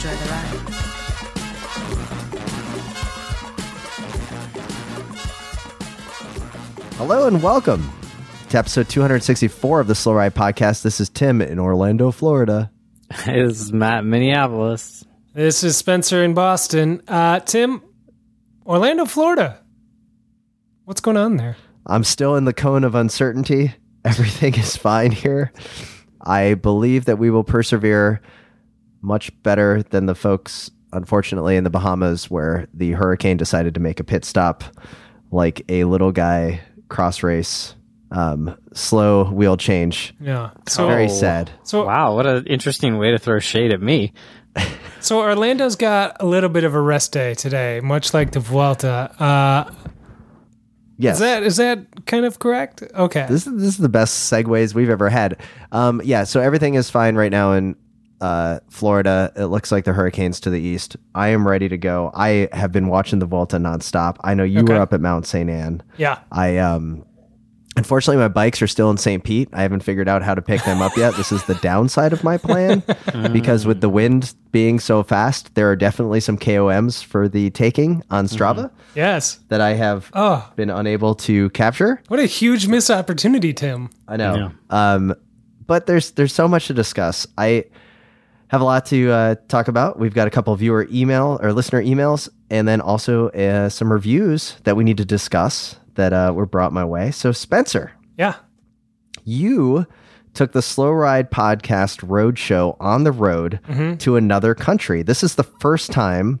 Enjoy the ride. Hello and welcome to episode 264 of the Slow Ride Podcast. This is Tim in Orlando, Florida. Hey, this is Matt in Minneapolis. This is Spencer in Boston. Uh, Tim, Orlando, Florida. What's going on there? I'm still in the cone of uncertainty. Everything is fine here. I believe that we will persevere much better than the folks, unfortunately, in the Bahamas, where the hurricane decided to make a pit stop like a little guy cross race, um, slow wheel change. Yeah. So, Very sad. so, Wow, what an interesting way to throw shade at me. so Orlando's got a little bit of a rest day today, much like the Vuelta. Uh, Yes. is that is that kind of correct? Okay. This is this is the best segues we've ever had. Um, yeah, so everything is fine right now in uh, Florida. It looks like the hurricanes to the east. I am ready to go. I have been watching the Vuelta nonstop. I know you Okay. were up at Mount St. Anne. yeah. I um, unfortunately my bikes are still in St. Pete. I haven't figured out how to pick them up yet. This is the downside of my plan because with the wind being so fast, there are definitely some KOMs for the taking on Strava Yes. that I have Oh, been unable to capture. what a huge missed opportunity, Tim. I know. Um, but there's there's so much to discuss. I have a lot to uh, talk about. We've got a couple viewer email or listener emails, and then also uh, some reviews that we need to discuss that uh, were brought my way. So Spencer, Yeah. you took the Slow Ride Podcast Roadshow on the road to another country. This is the first time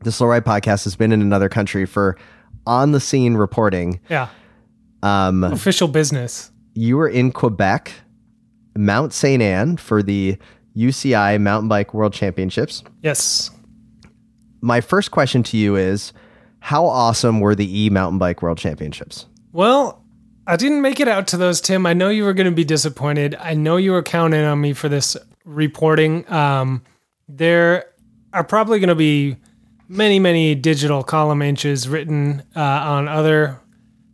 the Slow Ride Podcast has been in another country for on the scene reporting. Yeah. Um, Official business. you were in Quebec, Mount St. Anne for the UCI Mountain Bike World Championships. Yes. My first question to you is how awesome were the E Mountain Bike World Championships? Well, I didn't make it out to those, Tim. I know you were going to be disappointed. I know you were counting on me for this reporting. Um, there are probably going to be many, many digital column inches written uh, on other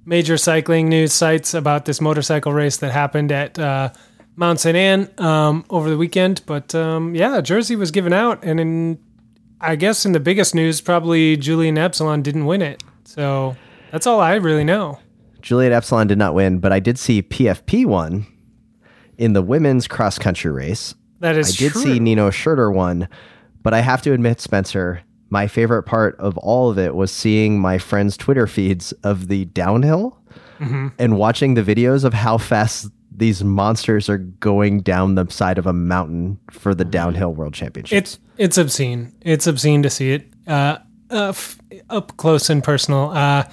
major cycling news sites about this motorcycle race that happened at uh, Mount St. Anne um, over the weekend. But um, yeah, jersey was given out, and in I guess in the biggest news, probably Julien Absalon didn't win it. So that's all I really know. Julien Absalon did not win, but I did see PFP won in the women's cross country race. That is I did true. see Nino Schurter won, but I have to admit, Spencer, my favorite part of all of it was seeing my friends' Twitter feeds of the downhill Mm-hmm. and watching the videos of how fast these monsters are going down the side of a mountain for the downhill world championship. It's it's obscene. It's obscene to see it uh, uh, f- up close and personal, uh,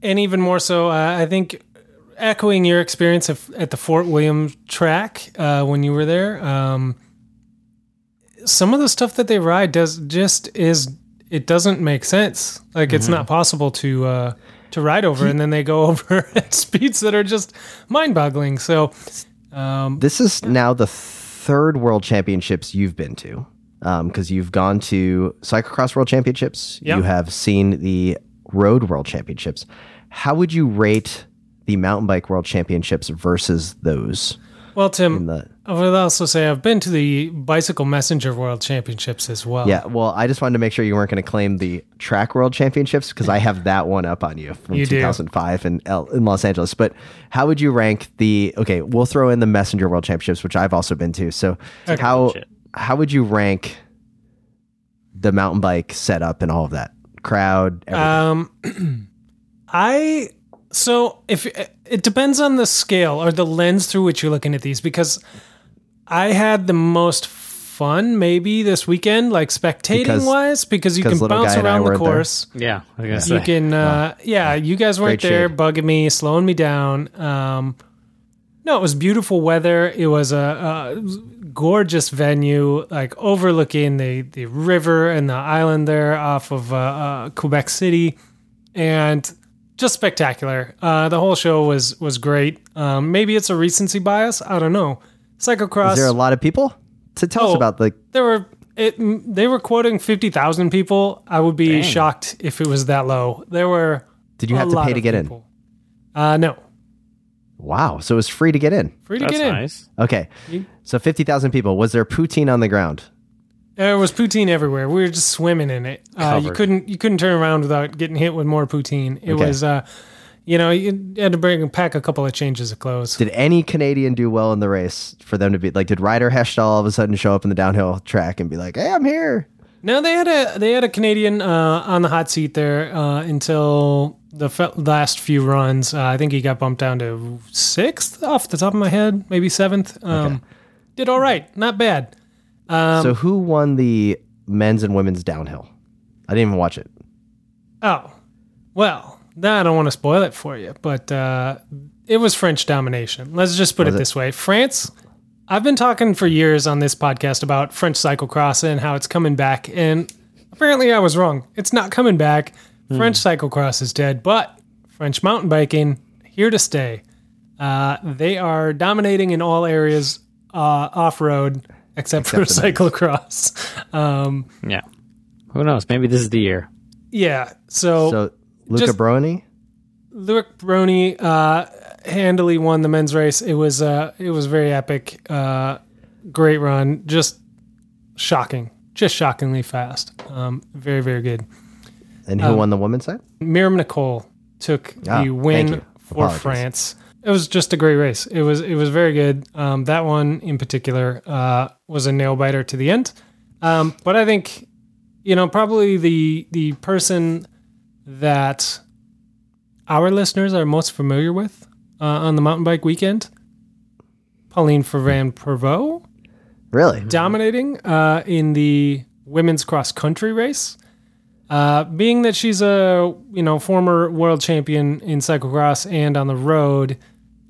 and even more so. Uh, I think echoing your experience of, at the Fort William track uh, when you were there. Um, some of the stuff that they ride does just is it doesn't make sense. Like it's not possible to uh, to ride over, and then they go over at speeds that are just mind boggling. So. Um, this is now the third world championships you've been to because you've gone to cyclocross world championships Yep. you have seen the road world championships how would you rate the mountain bike world championships versus those Well, Tim, the I would also say I've been to the Bicycle Messenger World Championships as well. yeah well i just wanted to make sure you weren't going to claim the track world championships because i have that one up on you from You 2005 in, L- in los angeles. But how would you rank the okay we'll throw in the messenger world championships which i've also been to. So how how would you rank the mountain bike setup and all of that? Crowd everything? Um, I so if it depends on the scale or the lens through which you're looking at these, because I had the most fun maybe this weekend, like spectating Because- wise, because you can bounce guy and I around the weren't there. course. Yeah, I guess You can, uh, yeah, you guys weren't Great there shade. bugging me, slowing me down. Um, No, it was beautiful weather. It was a, a gorgeous venue, like overlooking the, the river and the island there off of uh, uh, Quebec City, and just spectacular. Uh, the whole show was was great. Um, maybe it's a recency bias. I don't know. Cyclocross. Is there are a lot of people? To tell us Oh. about like there were it, they were quoting fifty thousand people. I would be shocked if it was that low. There were. Did you a have to pay to of get in? Uh, no, wow, so it was free to get in. free to That's get in. nice. Okay, so fifty thousand people. Was there poutine on the ground? There was poutine everywhere. We were just swimming in it. Uh, you couldn't you couldn't turn around without getting hit with more poutine. It Okay. was, uh, you know, you had to bring pack a couple of changes of clothes. Did any Canadian do well in the race for them to be like? Did Ryder Hesjedal all of a sudden show up in the downhill track and be like, "Hey, I'm here"? No, they had a they had a Canadian uh, on the hot seat there uh, until the fe- last few runs. Uh, I think he got bumped down to sixth off the top of my head, maybe seventh. Um, Did all right, not bad. Um, so who won the men's and women's downhill? I didn't even watch it. Oh, well, now I don't want to spoil it for you, but uh, it was French domination. Let's just put it, it? this way: France. I've been talking for years on this podcast about French cyclocross and how it's coming back, and apparently I was wrong. It's not coming back. French cyclocross is dead, but French mountain biking here to stay. Uh, they are dominating in all areas uh, off road except, for cyclocross. Um, Yeah. Who knows? Maybe this is the year. yeah, so So Luca just- Bruni. Luke Bruni uh, handily won the men's race. It was uh, it was very epic. Uh, great run, just shocking, just shockingly fast. Um, very very good. And Um, who won the women's side? Myriam Nicole took Ah, the win for France. It was just a great race. It was it was very good. Um, that one in particular uh, was a nail biter to the end. Um, but I think you know probably the the person that our listeners are most familiar with uh, on the mountain bike weekend, Pauline Ferrand Prévot Really? dominating uh, in the women's cross country race. Uh, being that she's a you know former world champion in cyclocross and on the road,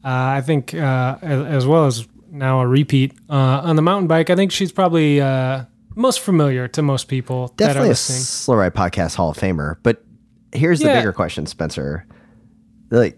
uh, I think uh, as, as well as now a repeat uh, on the mountain bike. I think she's probably uh, most familiar to most people that are Definitely a. Slow Ride Podcast Hall of Famer. But here's the bigger question, Spencer. Like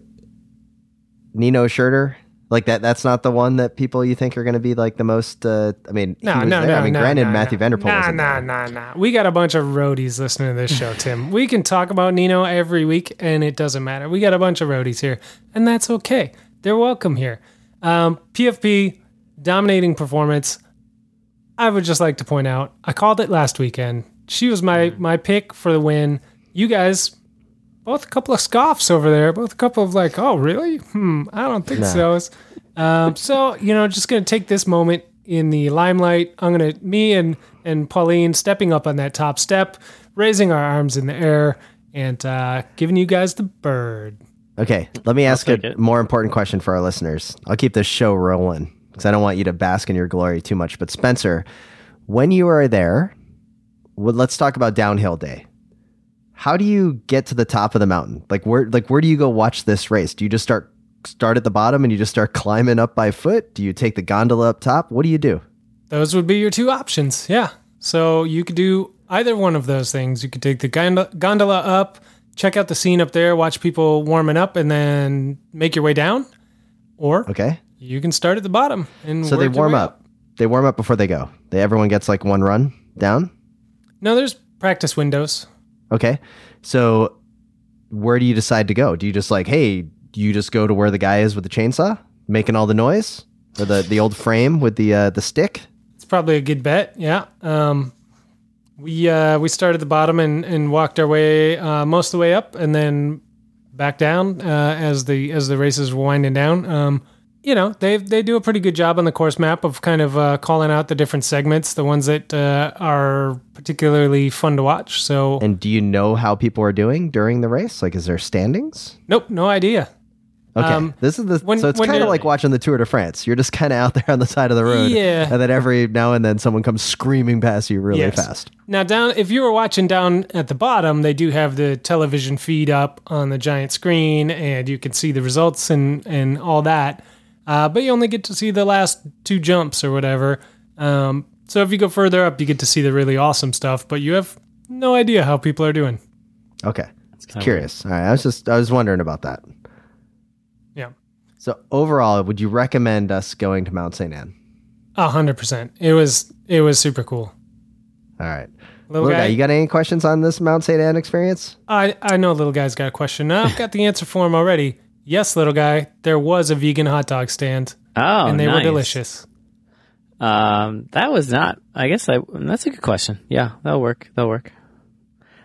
Nino Schurter, like that. That's not the one that people you think are going to be like the most. Uh, I mean, No, no, there. no. I mean, no, granted, no, Matthew no. van der Poel Nah, nah, nah, nah. We got a bunch of roadies listening to this show, Tim. we can talk about Nino every week, and it doesn't matter. We got a bunch of roadies here, and that's okay. They're welcome here. Um, PFP dominating performance. I would just like to point out, I called it last weekend. She was my my pick for the win. You guys, both a couple of scoffs over there. Both a couple of like, oh really? Hmm, I don't think so. Um, so you know, just gonna take this moment in the limelight. I'm gonna me and and Pauline stepping up on that top step, raising our arms in the air, and uh, giving you guys the bird. Okay, let me ask a it. more important question for our listeners. I'll keep this show rolling because I don't want you to bask in your glory too much. But Spencer, when you are there, well, let's talk about downhill day. How do you get to the top of the mountain? Like where, like where do you go watch this race? Do you just start start at the bottom and you just start climbing up by foot? Do you take the gondola up top? What do you do? Those would be your two options. Yeah. So you could do either one of those things. You could take the gondola up, check out the scene up there, watch people warming up, and then make your way down. Or Okay, you can start at the bottom and so they warm way up. They warm up before they go. They everyone gets like one run down. No, there's practice windows. Okay. So where do you decide to go? Do you just like, hey, you just go to where the guy is with the chainsaw making all the noise? Or the, the old frame with the uh, the stick? It's probably a good bet. Yeah. Um, we uh, we started at the bottom and, and walked our way uh, most of the way up, and then back down uh, as the as the races were winding down. Um, you know, they they do a pretty good job on the course map of kind of uh, calling out the different segments, the ones that uh, are particularly fun to watch. So, And do you know how people are doing during the race? Like, is there standings? nope, no idea. Okay, Um, this is the when- so it's kind of like watching the Tour de France. You're just kind of out there on the side of the road, Yeah. and then every now and then someone comes screaming past you really Yes. fast. Now, down if you were watching down at the bottom, they do have the television feed up on the giant screen, and you can see the results and and all that. Uh, but you only get to see the last two jumps or whatever. Um, so if you go further up, you get to see the really awesome stuff, but you have no idea how people are doing. Okay. kinda Curious. All right. I was just I was wondering about that. Yeah. So overall, would you recommend us going to Mount St. Anne? A hundred percent. It was it was super cool. All right. Little Little guy, guy, you got any questions on this Mount St. Anne experience? I I know little guy's got a question. I've got the answer for him already. Yes, little guy, there was a vegan hot dog stand, Oh, and they were delicious. Um, that was not. I guess I. That's a good question. Yeah, that'll work. That'll work.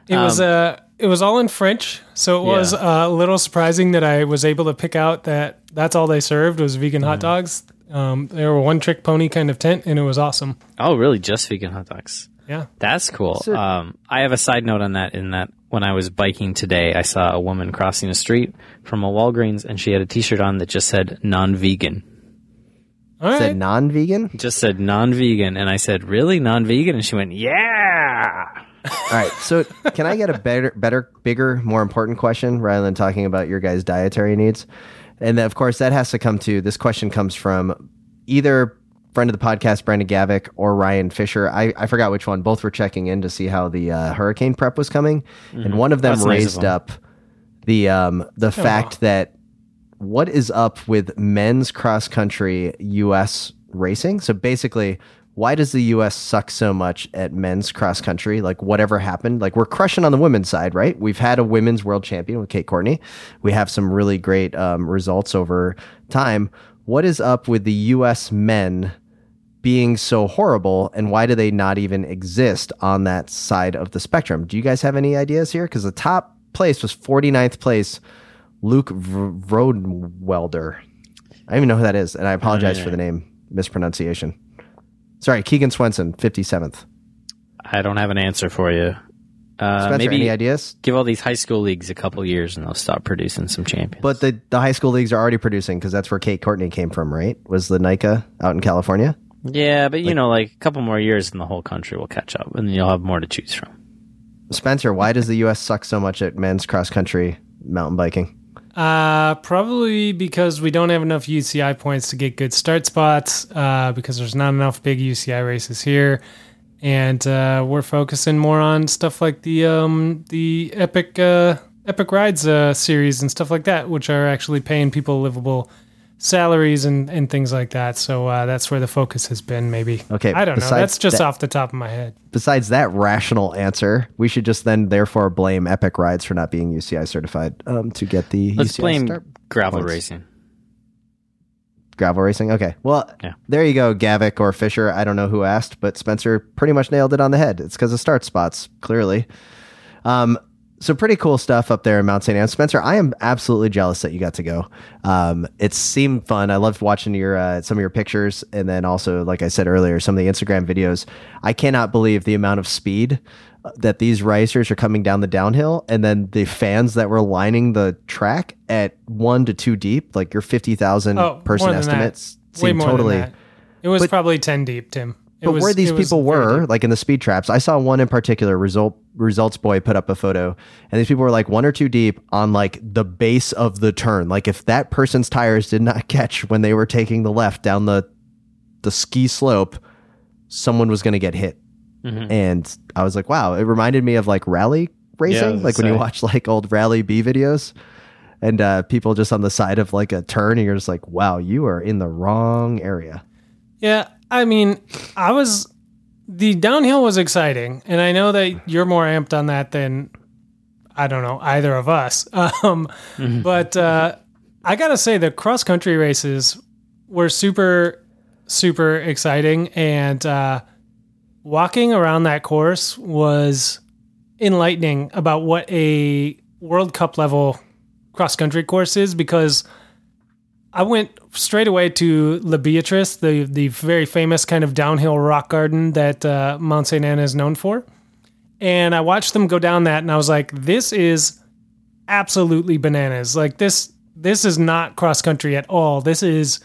It was Um, uh it was all in French, so it was uh, a little surprising that I was able to pick out that that's all they served was vegan Mm. hot dogs. Um, they were one trick pony kind of tent, and it was awesome. Oh, really? Just vegan hot dogs? Yeah. That's cool. So- um, I have a side note on that. In that, when I was biking today, I saw a woman crossing the street from a Walgreens, and she had a T-shirt on that just said "non-vegan." All right. Said non-vegan. Just said "non-vegan," and I said, "Really, non-vegan?" And she went, "Yeah." All right. So can I get a better, better, bigger, more important question rather than talking about your guys' dietary needs? And then, of course, that has to come to this question comes from either friend of the podcast, Brandon Gavick, or Ryan Fisher. I, I forgot which one. Both were checking in to see how the uh, hurricane prep was coming, and one of them That's nice of raised them. up the um, the fact that what is up with men's cross country U.S. racing? So basically, why does the U.S. suck so much at men's cross country? Like whatever happened, like we're crushing on the women's side, right? We've had a women's world champion with Kate Courtney. We have some really great um, results over time. What is up with the U.S. men? Being so horrible and why do they not even exist on that side of the spectrum? Do you guys have any ideas here? Because the top place was 49th place luke v- Vrouwenvelder. i don't even know who that is and i apologize for the name mispronunciation. Sorry keegan swenson 57th I don't have an answer for you. Uh, spencer maybe any ideas? give all these high school leagues a couple years, and they'll stop producing some champions. but the, the high school leagues are already producing because that's where kate courtney came from right? Was the NICA out in california yeah, but you know, like a couple more years, and the whole country will catch up, and you'll have more to choose from. spencer why does the us suck so much at men's cross country mountain biking Uh, probably because we don't have enough UCI points to get good start spots. Uh, because there's not enough big UCI races here, and uh, we're focusing more on stuff like the um the epic uh epic rides uh series and stuff like that, which are actually paying people livable salaries and and things like that. So uh, that's where the focus has been. Maybe. Okay, I don't know. That's just that- off the top of my head. besides that rational answer, we should just then therefore blame Epic Rides for not being UCI certified um, to get the Let's UCI blame start gravel points. racing. gravel racing. Okay, well, Yeah. there you go, Gavick or Fisher. I don't know who asked, but Spencer pretty much nailed it on the head. It's because of start spots, clearly. Um, so pretty cool stuff up there in Mount St. Anne. Spencer, I am absolutely jealous that you got to go. Um, it seemed fun. I loved watching your uh, some of your pictures, and then also, like I said earlier, some of the Instagram videos. I cannot believe the amount of speed uh, that these racers are coming down the downhill, and then the fans that were lining the track at one to two deep, like your fifty thousand Oh, person that. estimates, Way seem more totally. than that. It was But- probably ten deep, Tim. But was, where these people were, like in the speed traps, I saw one in particular. Result results boy put up a photo, and these people were like one or two deep on like the base of the turn. Like if that person's tires did not catch when they were taking the left down the the ski slope, someone was going to get hit. Mhm. And I was like, wow, it reminded me of like rally racing, was like when you watch like old rally B videos. And uh, people just on the side of like a turn, and you're just like, wow, you are in the wrong area. Yeah, I mean, I was the downhill was exciting, and I know that you're more amped on that than I don't know either of us. Um, But uh, I gotta say, the cross country races were super, super exciting, and uh, walking around that course was enlightening about what a World Cup level cross country course is because. I went straight away to La Beatrice, the the very famous kind of downhill rock garden that uh, Mount Saint Anne is known for, and I watched them go down that, and I was like, "This is absolutely bananas! Like this this is not cross country at all. This is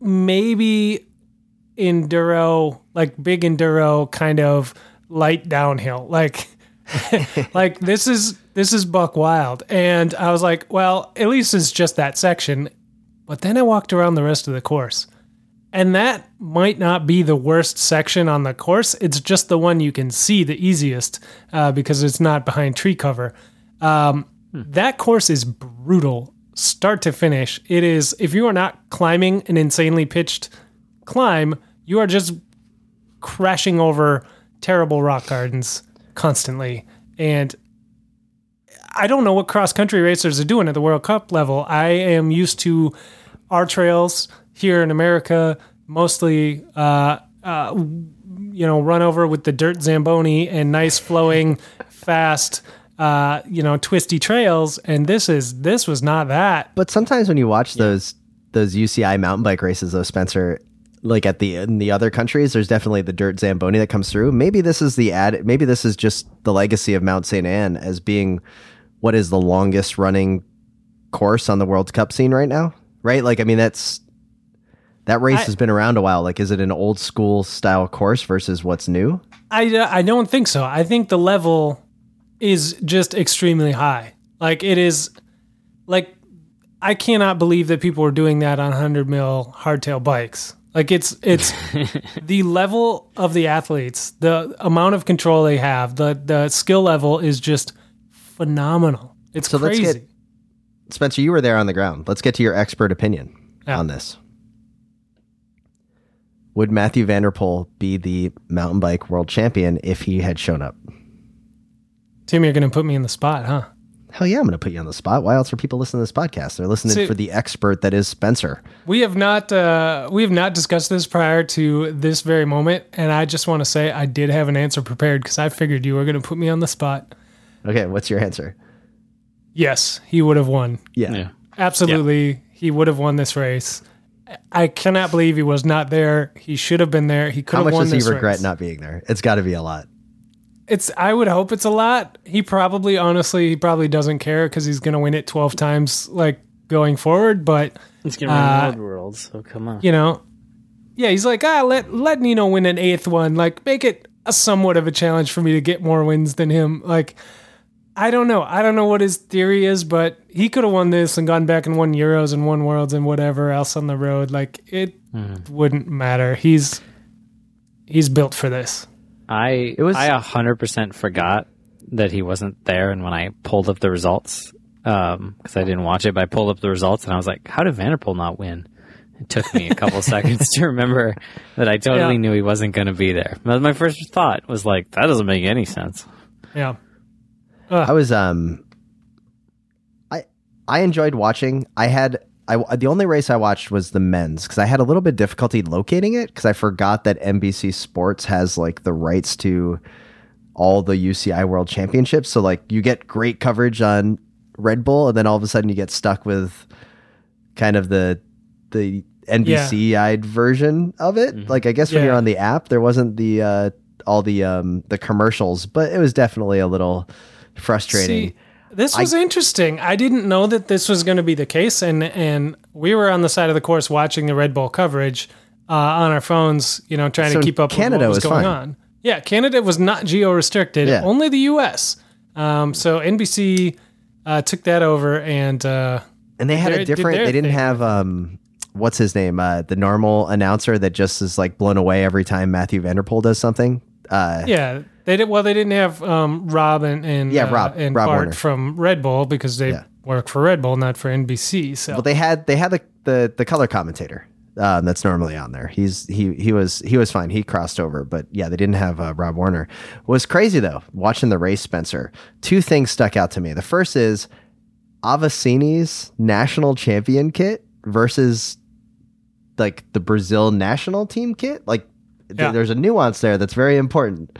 maybe enduro, like big enduro kind of light downhill, like." like this is this is buck wild and i was like well at least it's just that section But then I walked around the rest of the course. And that might not be the worst section on the course. It's just the one you can see the easiest uh, because it's not behind tree cover. Um, That course is brutal, start to finish. It is, if you are not climbing an insanely pitched climb, you are just crashing over terrible rock gardens constantly. And I don't know what cross country racers are doing at the World Cup level. I am used to our trails here in America, mostly, uh, uh, you know, run over with the dirt Zamboni and nice flowing, fast, uh, you know, twisty trails. And this is this was not that. But sometimes when you watch those those UCI mountain bike races, though, Spencer, like at the in the other countries, there's definitely the dirt zamboni that comes through. Maybe this is the ad. Maybe this is just the legacy of Mount Saint Anne as being what is the longest running course on the World Cup scene right now. Right? Like, I mean, that's that race I- has been around a while. Like, is it an old school style course versus what's new? I, I don't think so. I think the level is just extremely high. Like it is, like I cannot believe that people are doing that on hundred mil hardtail bikes. Like it's it's the level of the athletes, the amount of control they have, the the skill level is just phenomenal. It's So let's get- Spencer, you were there on the ground. Let's get to your expert opinion Yeah. on this. Would Matthew van der Poel be the mountain bike world champion if he had shown up? Tim, you're going to put me in the spot, huh? Hell yeah, I'm going to put you on the spot. Why else are people listening to this podcast? They're listening See- for the expert that is Spencer. We have not uh, we have not discussed this prior to this very moment, and I just want to say I did have an answer prepared because I figured you were going to put me on the spot. Okay, what's your answer? Yes, he would have won. Yeah. Yeah. Absolutely, he would have won this race. I cannot believe he was not there. He should have been there. He could How have won. How much does he regret race. not being there? It's got to be a lot. It's. I would hope it's a lot. He probably, honestly, he probably doesn't care because he's going to win it twelve times, like going forward. But It's gonna Uh, be World World, so come on. you know, yeah, he's like, ah, let let Nino win an eighth one. Like, make it a somewhat of a challenge for me to get more wins than him. Like, I don't know. I don't know what his theory is, but he could have won this and gone back and won Euros and won Worlds and whatever else on the road. Like, it wouldn't matter. He's he's built for this. I It was- I a hundred percent forgot that he wasn't there, and when I pulled up the results, because I didn't watch it, but I pulled up the results and I was like, "How did van der Poel not win?" It took me a couple seconds to remember that I totally Yeah. knew he wasn't going to be there. My first thought was like, "That doesn't make any sense." Yeah. I was um I I enjoyed watching. I had I the only race I watched was the men's cuz I had a little bit difficulty locating it cuz I forgot that NBC Sports has like the rights to all the UCI World Championships. So like you get great coverage on Red Bull and then all of a sudden you get stuck with kind of the the NBC-eyed version of it. Like I guess when Yeah. you're on the app there wasn't the uh all the um the commercials, but it was definitely a little frustrating. See, this was interesting. I didn't know that this was going to be the case, and and we were on the side of the course watching the Red Bull coverage uh, on our phones, you know, trying So to keep up Canada with what was, was going fine. on. Yeah, Canada was not geo restricted, Yeah. only the U.S. Um, so NBC uh, took that over, and uh, And they had a different. their They didn't thing. have um, what's his name? Uh, the normal announcer that just is like blown away every time Matthew van der Poel does something. Uh, yeah, they did. Well, they didn't have um, Rob and and Yeah, uh, Rob- and Rob Bart Warner. from Red Bull because they Yeah. work for Red Bull, not for NBC. So Well, they had they had the the, the color commentator um, that's normally on there. He's he he was he was fine. He crossed over, but yeah, they didn't have uh, Rob Warner. What was crazy though, watching the race, Spencer. Two things stuck out to me. The first is Avancini's national champion kit versus like the Brazil national team kit. Like th- Yeah. there's a nuance there that's very important.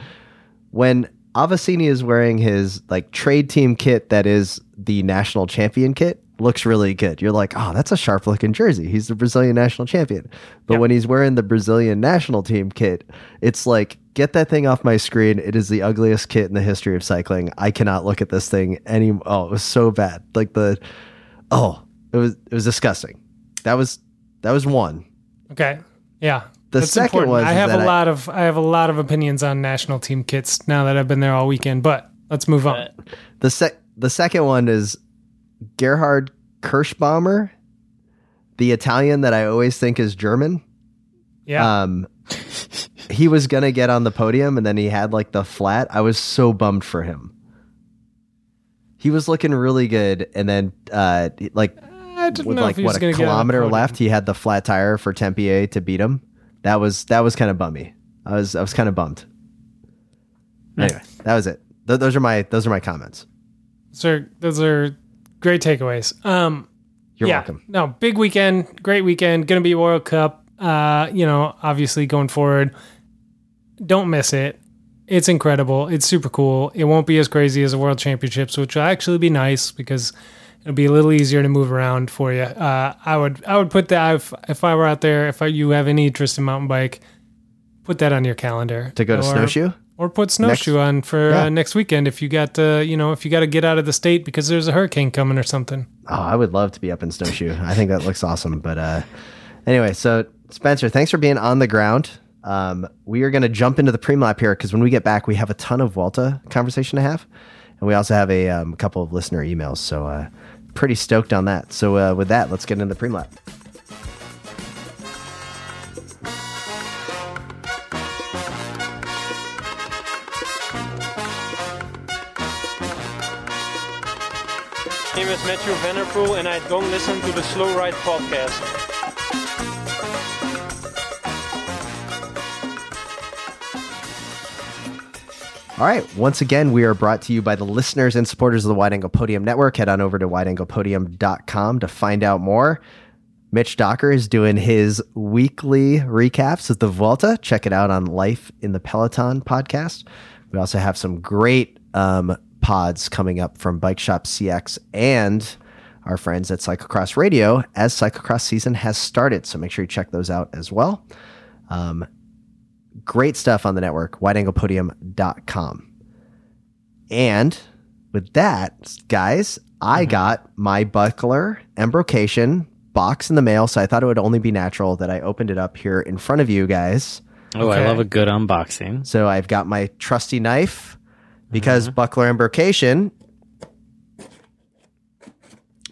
When Avancini is wearing his like trade team kit that is the national champion kit, looks really good. You're like, oh, that's a sharp looking jersey. He's the Brazilian national champion. But Yeah. when he's wearing the Brazilian national team kit, it's like, get that thing off my screen. It is the ugliest kit in the history of cycling. I cannot look at this thing any. Oh, it was so bad. Like the, oh, it was it was disgusting. That was that was one. Okay. Yeah. The That's second important. was I have a that I- lot of I have a lot of opinions on national team kits now that I've been there all weekend, but let's move on. The sec the second one is Gerhard Kerschbaumer, the Italian that I always think is German. Yeah. Um, he was gonna get on the podium, and then he had like the flat. I was so bummed for him. He was looking really good, and then uh, like I didn't with know if like he was what a gonna get on the kilometer left, he had the flat tire for Tempier to beat him. That was that was kind of bummy. I was I was kind of bummed. Anyway, that was it. Th- those are my those are my comments. So those are great takeaways. Um, You're yeah, welcome. No, big weekend, great weekend. Going to be World Cup. Uh, you know, obviously going forward, don't miss it. It's incredible. It's super cool. It won't be as crazy as the World Championships, which will actually be nice because it'll be a little easier to move around for you. Uh, I would I would put that if if I were out there, if I, you have any interest in mountain bike, put that on your calendar To go to Or- snowshoe. or put snowshoe on for Yeah. uh, next weekend if you got uh, you know if you got to get out of the state because there's a hurricane coming or something. Oh, I would love to be up in snowshoe. I think that looks awesome. But uh, anyway, so Spencer, thanks for being on the ground. Um, we are going to jump into the pre lap here because when we get back, we have a ton of Vuelta conversation to have, and we also have a um, couple of listener emails. So uh, pretty stoked on that. So uh, with that, let's get into the pre lap. My name is Matthew van der Poel, and I don't listen to the Slow Ride podcast. All right. Once again, we are brought to you by the listeners and supporters of the Wide Angle Podium Network. Head on over to wideanglepodium.com to find out more. Mitch Docker is doing his weekly recaps of the Vuelta. Check it out on Life in the Peloton podcast. We also have some great um, pods coming up from Bike Shop CX and our friends at Cyclocross Radio as cyclocross season has started. So make sure you check those out as well great stuff on the network, wideanglepodium.com. And with that, guys, I mm-hmm. got my buckler embrocation box in the mail, so I thought it would only be natural that I opened it up here in front of you guys. Oh, I love a good unboxing. So I've got my trusty knife because mm-hmm. buckler embrocation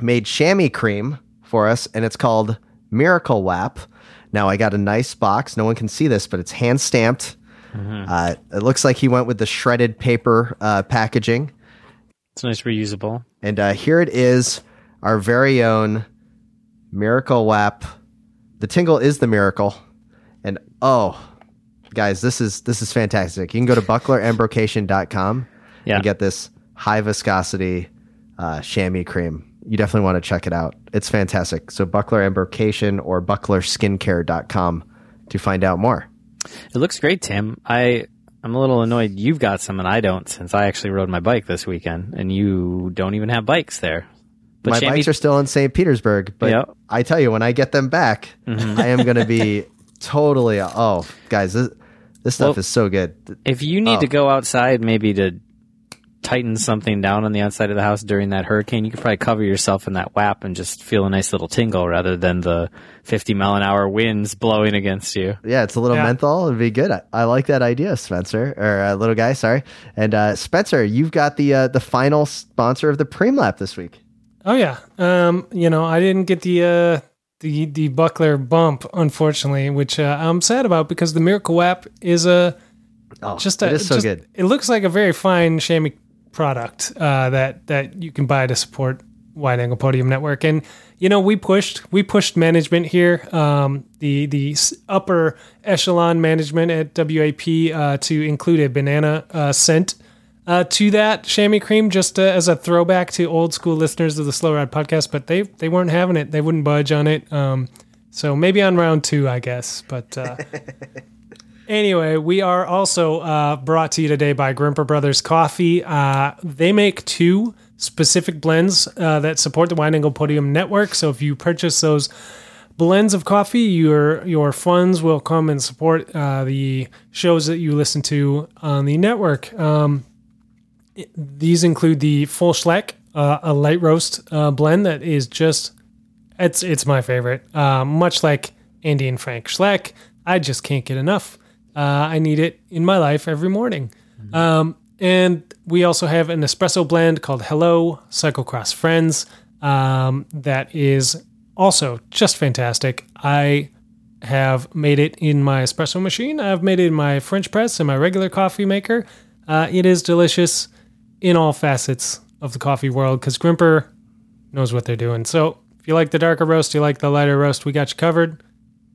made chamois cream for us, and it's called Miracle WAP. Now I got a nice box. No one can see this, but it's hand stamped. Uh, it looks like he went with the shredded paper uh, packaging, It's nice reusable. and uh, here it is, our very own Miracle WAP. The tingle is the miracle, and oh, guys, this is this is fantastic. You can go to bucklerembrocation.com Yeah. and get this high viscosity uh, chamois cream. You definitely want to check it out. It's fantastic. So Buckler Embrocation or bucklerskincare.com to find out more. It looks great, Tim. I I'm a little annoyed you've got some and I don't since I actually rode my bike this weekend and you don't even have bikes there. But My bikes are still in St. Petersburg, but Yeah. I tell you, when I get them back, mm-hmm. I am going to be totally. Oh, guys, this, this stuff Well- is so good. if you need Oh. to go outside maybe to tighten something down on the outside of the house during that hurricane, you could probably cover yourself in that WAP and just feel a nice little tingle rather than the 50 mile an hour winds blowing against you. Yeah, it's a little Yeah. menthol. It'd be good. I, I like that idea, Spencer, or uh, little guy. Sorry, and uh, Spencer, you've got the uh, the final sponsor of the Preem Lap this week. Oh yeah. Um, you know, I didn't get the uh the the buckler bump unfortunately, which uh, I'm sad about because the Miracle WAP is a Oh, just a, it is so just- good. It looks like a very fine chamois product uh, that that you can buy to support Wide Angle Podium Network. And you know, we pushed we pushed management here, um, the the upper echelon management at WAP uh, to include a banana uh, scent. Uh, to that chamois cream, just uh, as a throwback to old school listeners of the Slow Ride podcast, but they they weren't having it. They wouldn't budge on it. Um, so maybe on round two, I guess. But uh, Anyway, we are also uh, brought to you today by Grimpeur Brothers Coffee. Uh, they make two specific blends uh, that support the Wide Angle Podium Network. So if you purchase those blends of coffee, your your funds will come and support uh, the shows that you listen to on the network. Um, these include the Full Schleck, uh, a light roast uh, blend that is just it's it's my favorite. Much like Andy and Frank Schleck, I just can't get enough. Uh, I need it in my life every morning. Um, and we also have an espresso blend called Hello Cyclocross Friends um, that is also just fantastic. I have made it in my espresso machine. I've made it in my French press and my regular coffee maker. Uh, it is delicious in all facets of the coffee world because Grimpeur knows what they're doing. So if you like the darker roast, you like the lighter roast, we got you covered.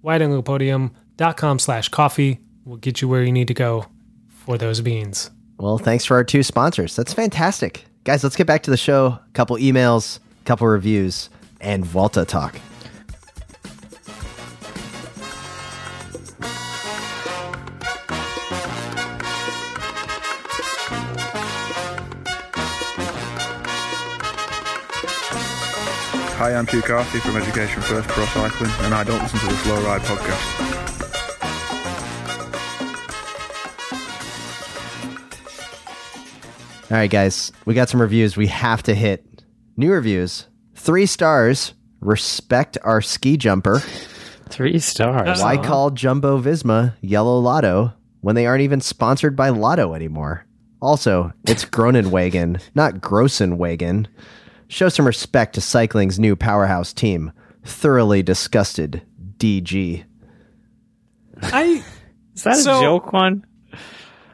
WideAnglePodium.com slash coffee will get you where you need to go for those beans. Well, thanks for our two sponsors. That's fantastic. Guys, let's get back to the show. A couple emails, a couple reviews, and Vuelta talk. Hi, I'm Hugh Carthy from Education First Pro Cycling, and I don't listen to the Slow Ride podcast. All right, guys, we got some reviews we have to hit. New reviews. Three stars. Respect our ski jumper. Three stars. Why call Jumbo Visma Yellow Lotto when they aren't even sponsored by Lotto anymore? Also, it's Groenewegen, not Grossenwagen. Show some respect to cycling's new powerhouse team. Thoroughly disgusted, DG. I Is that So- a joke one?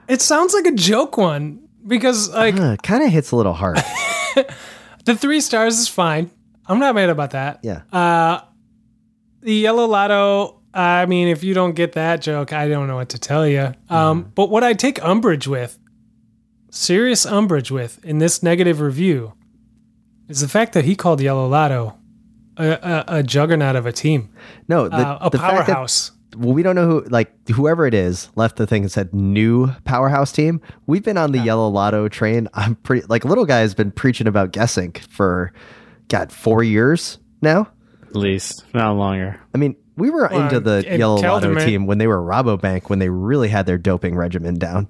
it sounds like a joke one because like Uh, kind of hits a little hard. the three stars is fine. I'm not mad about that. Yeah. Uh, the yellow lotto. I mean, if you don't get that joke, I don't know what to tell you. Um, But what I take umbrage with, serious umbrage with, in this negative review, is the fact that he called yellow lotto a, a, a juggernaut of a team, No, the, uh, a the powerhouse. Well, we don't know who, like, whoever it is left the thing and said new powerhouse team. We've been on the yellow lotto train. I'm pretty, like, little guy has been preaching about guessing for, God, four years now. At least, not longer. I mean, we were Well, into the yellow lotto Kelderman- team when they were Rabobank, when they really had their doping regimen down.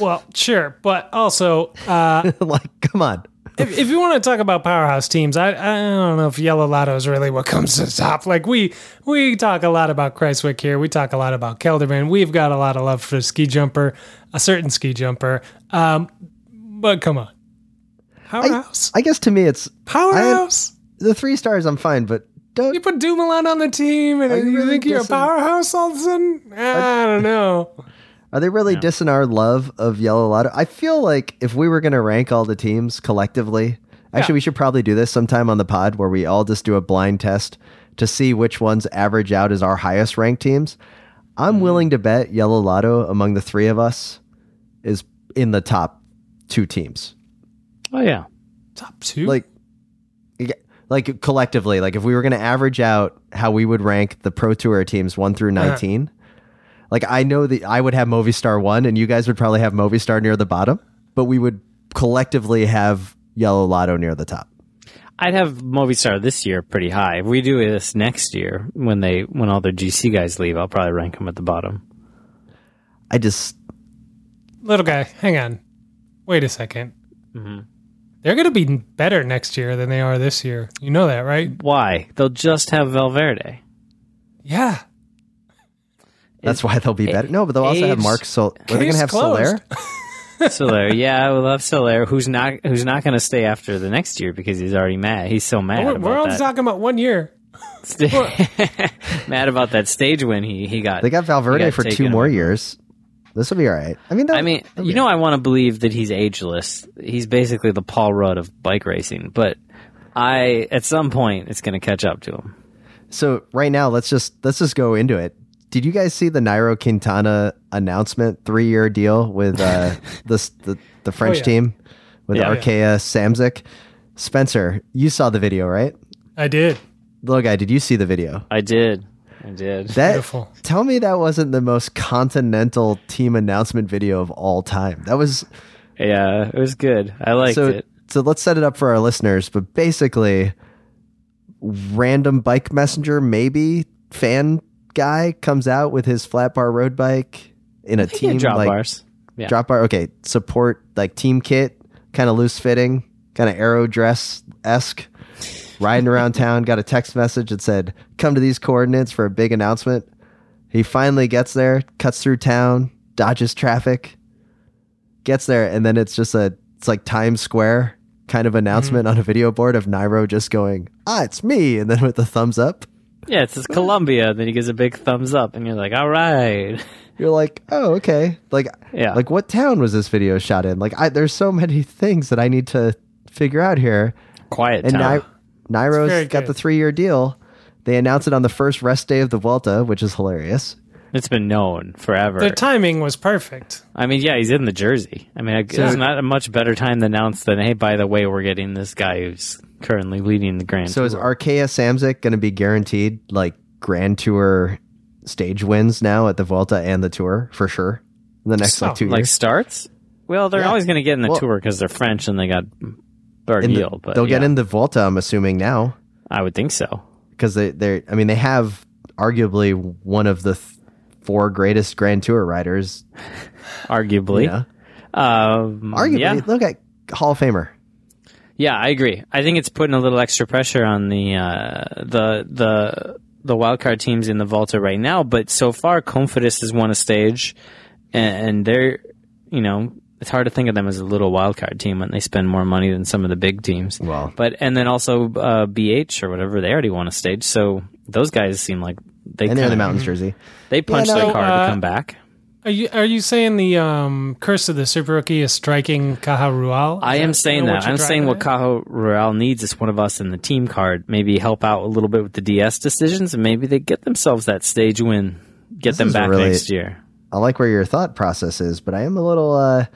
well, sure, but also. Uh, like, come on. If, if you want to talk about powerhouse teams, I, I don't know if Yellow Lotto is really what comes to the top. Like we we talk a lot about Kruijswijk here. We talk a lot about Kelderman. We've got a lot of love for ski jumper, a certain ski jumper. Um, but come on, powerhouse, I guess to me, it's powerhouse. the three stars. I'm fine, but don't. you put Dumoulin on the team, and you you, really think you're a powerhouse all of a sudden? I don't know. Are they really dissing our love of Yellow Lotto? I feel like if we were going to rank all the teams collectively, actually, Yeah. we should probably do this sometime on the pod where we all just do a blind test to see which ones average out as our highest ranked teams. I'm willing to bet Yellow Lotto among the three of us is in the top two teams. Oh yeah. Top two. Like, like collectively, like if we were going to average out how we would rank the Pro Tour teams one through Uh-huh. 19, like I know that I would have Movistar one and you guys would probably have Movistar near the bottom, but we would collectively have Yellow Lotto near the top. I'd have Movistar this year pretty high. If we do this next year, when they when all the GC guys leave, I'll probably rank them at the bottom. I just, little guy, hang on. Wait a 2nd Mm-hmm. They're going to be better next year than they are this year. You know that, right? Why? They'll just have Valverde. Yeah. That's why they'll be better. No, but they'll also have Mark Sol. Were they going to have closed. Soler? Soler, yeah, we love have Soler, who's not who's not going to stay after the next year because he's already mad. He's so mad We're, about we're only that. talking about one year. mad about that stage win he he got. They got Valverde got for two taken more away. years. This will be all right. I mean, I mean, you know, I want to believe that he's ageless. He's basically the Paul Rudd of bike racing, but I at some point it's going to catch up to him. So right now, let's just let's just go into it. Did you guys see the Nairo Quintana announcement? Three year deal with uh, this the the French yeah. team with Yeah. Arkea Samsic. Spencer, you saw the video, right? I did. Little guy, did you see the video? I did, I did. That Beautiful. tell me that wasn't the most continental team announcement video of all time. That was yeah, it was good. I liked so. it. So let's set it up for our listeners. But basically, random bike messenger, maybe fan guy comes out with his flat bar road bike in a team drop like bars. Yeah. drop bar. Okay, support like team kit, kind of loose fitting, kind of aero dress esque. Riding around town, got a text message that said, "Come to these coordinates for a big announcement." He finally gets there, cuts through town, dodges traffic, gets there, and then it's just a it's like Times Square kind of announcement Mm-hmm. on a video board of Nairo just going, "Ah, it's me," and then with the thumbs up. Yeah, it says Colombia. Then he gives a big thumbs up, and you're like, all right. You're like, "Oh, okay." Like, Yeah. like what town was this video shot in? Like, I, there's so many things that I need to figure out here. Quiet And town. Ni- Nairo's got good. the three year deal. They announced it on the first rest day of the Vuelta, which is hilarious. It's been known forever. The timing was perfect. I mean, yeah, he's in the jersey. I mean, I- it's not a much better time to announce than, hey, by the way, we're getting this guy who's currently leading the Grand So Tour. is Arkea Samsic going to be guaranteed like Grand Tour stage wins now at the Vuelta and the Tour for sure in the next So, like two years, like starts? Well, they're Yeah. always going to get in the Well- tour because they're French and they got In Barguil. the- but they'll get in the Vuelta. I'm assuming now, I would think so. because they they I mean they have arguably one of the th- four greatest Grand Tour riders. Arguably. You know? Um, Arguably, yeah. look at Hall of Famer. Yeah, I agree. I think it's putting a little extra pressure on the uh, the the the wildcard teams in the Vuelta right now. But so far, Cofidis has won a stage, and, and they're you know it's hard to think of them as a little wildcard team when they spend more money than some of the big teams. Well. but and then also uh, BH or whatever they already won a stage, so those guys seem like they And they're in the Mountains jersey. They punched no, their card uh, to come back. Are you are you saying the um, curse of the super rookie is striking Caja Rural? I am that saying that. I'm saying what driving Cajo needs is one of us in the team card. Maybe help out a little bit with the DS decisions, and maybe they get themselves that stage win. Get This them back really- next year. I like where your thought process is, but I am a little. uh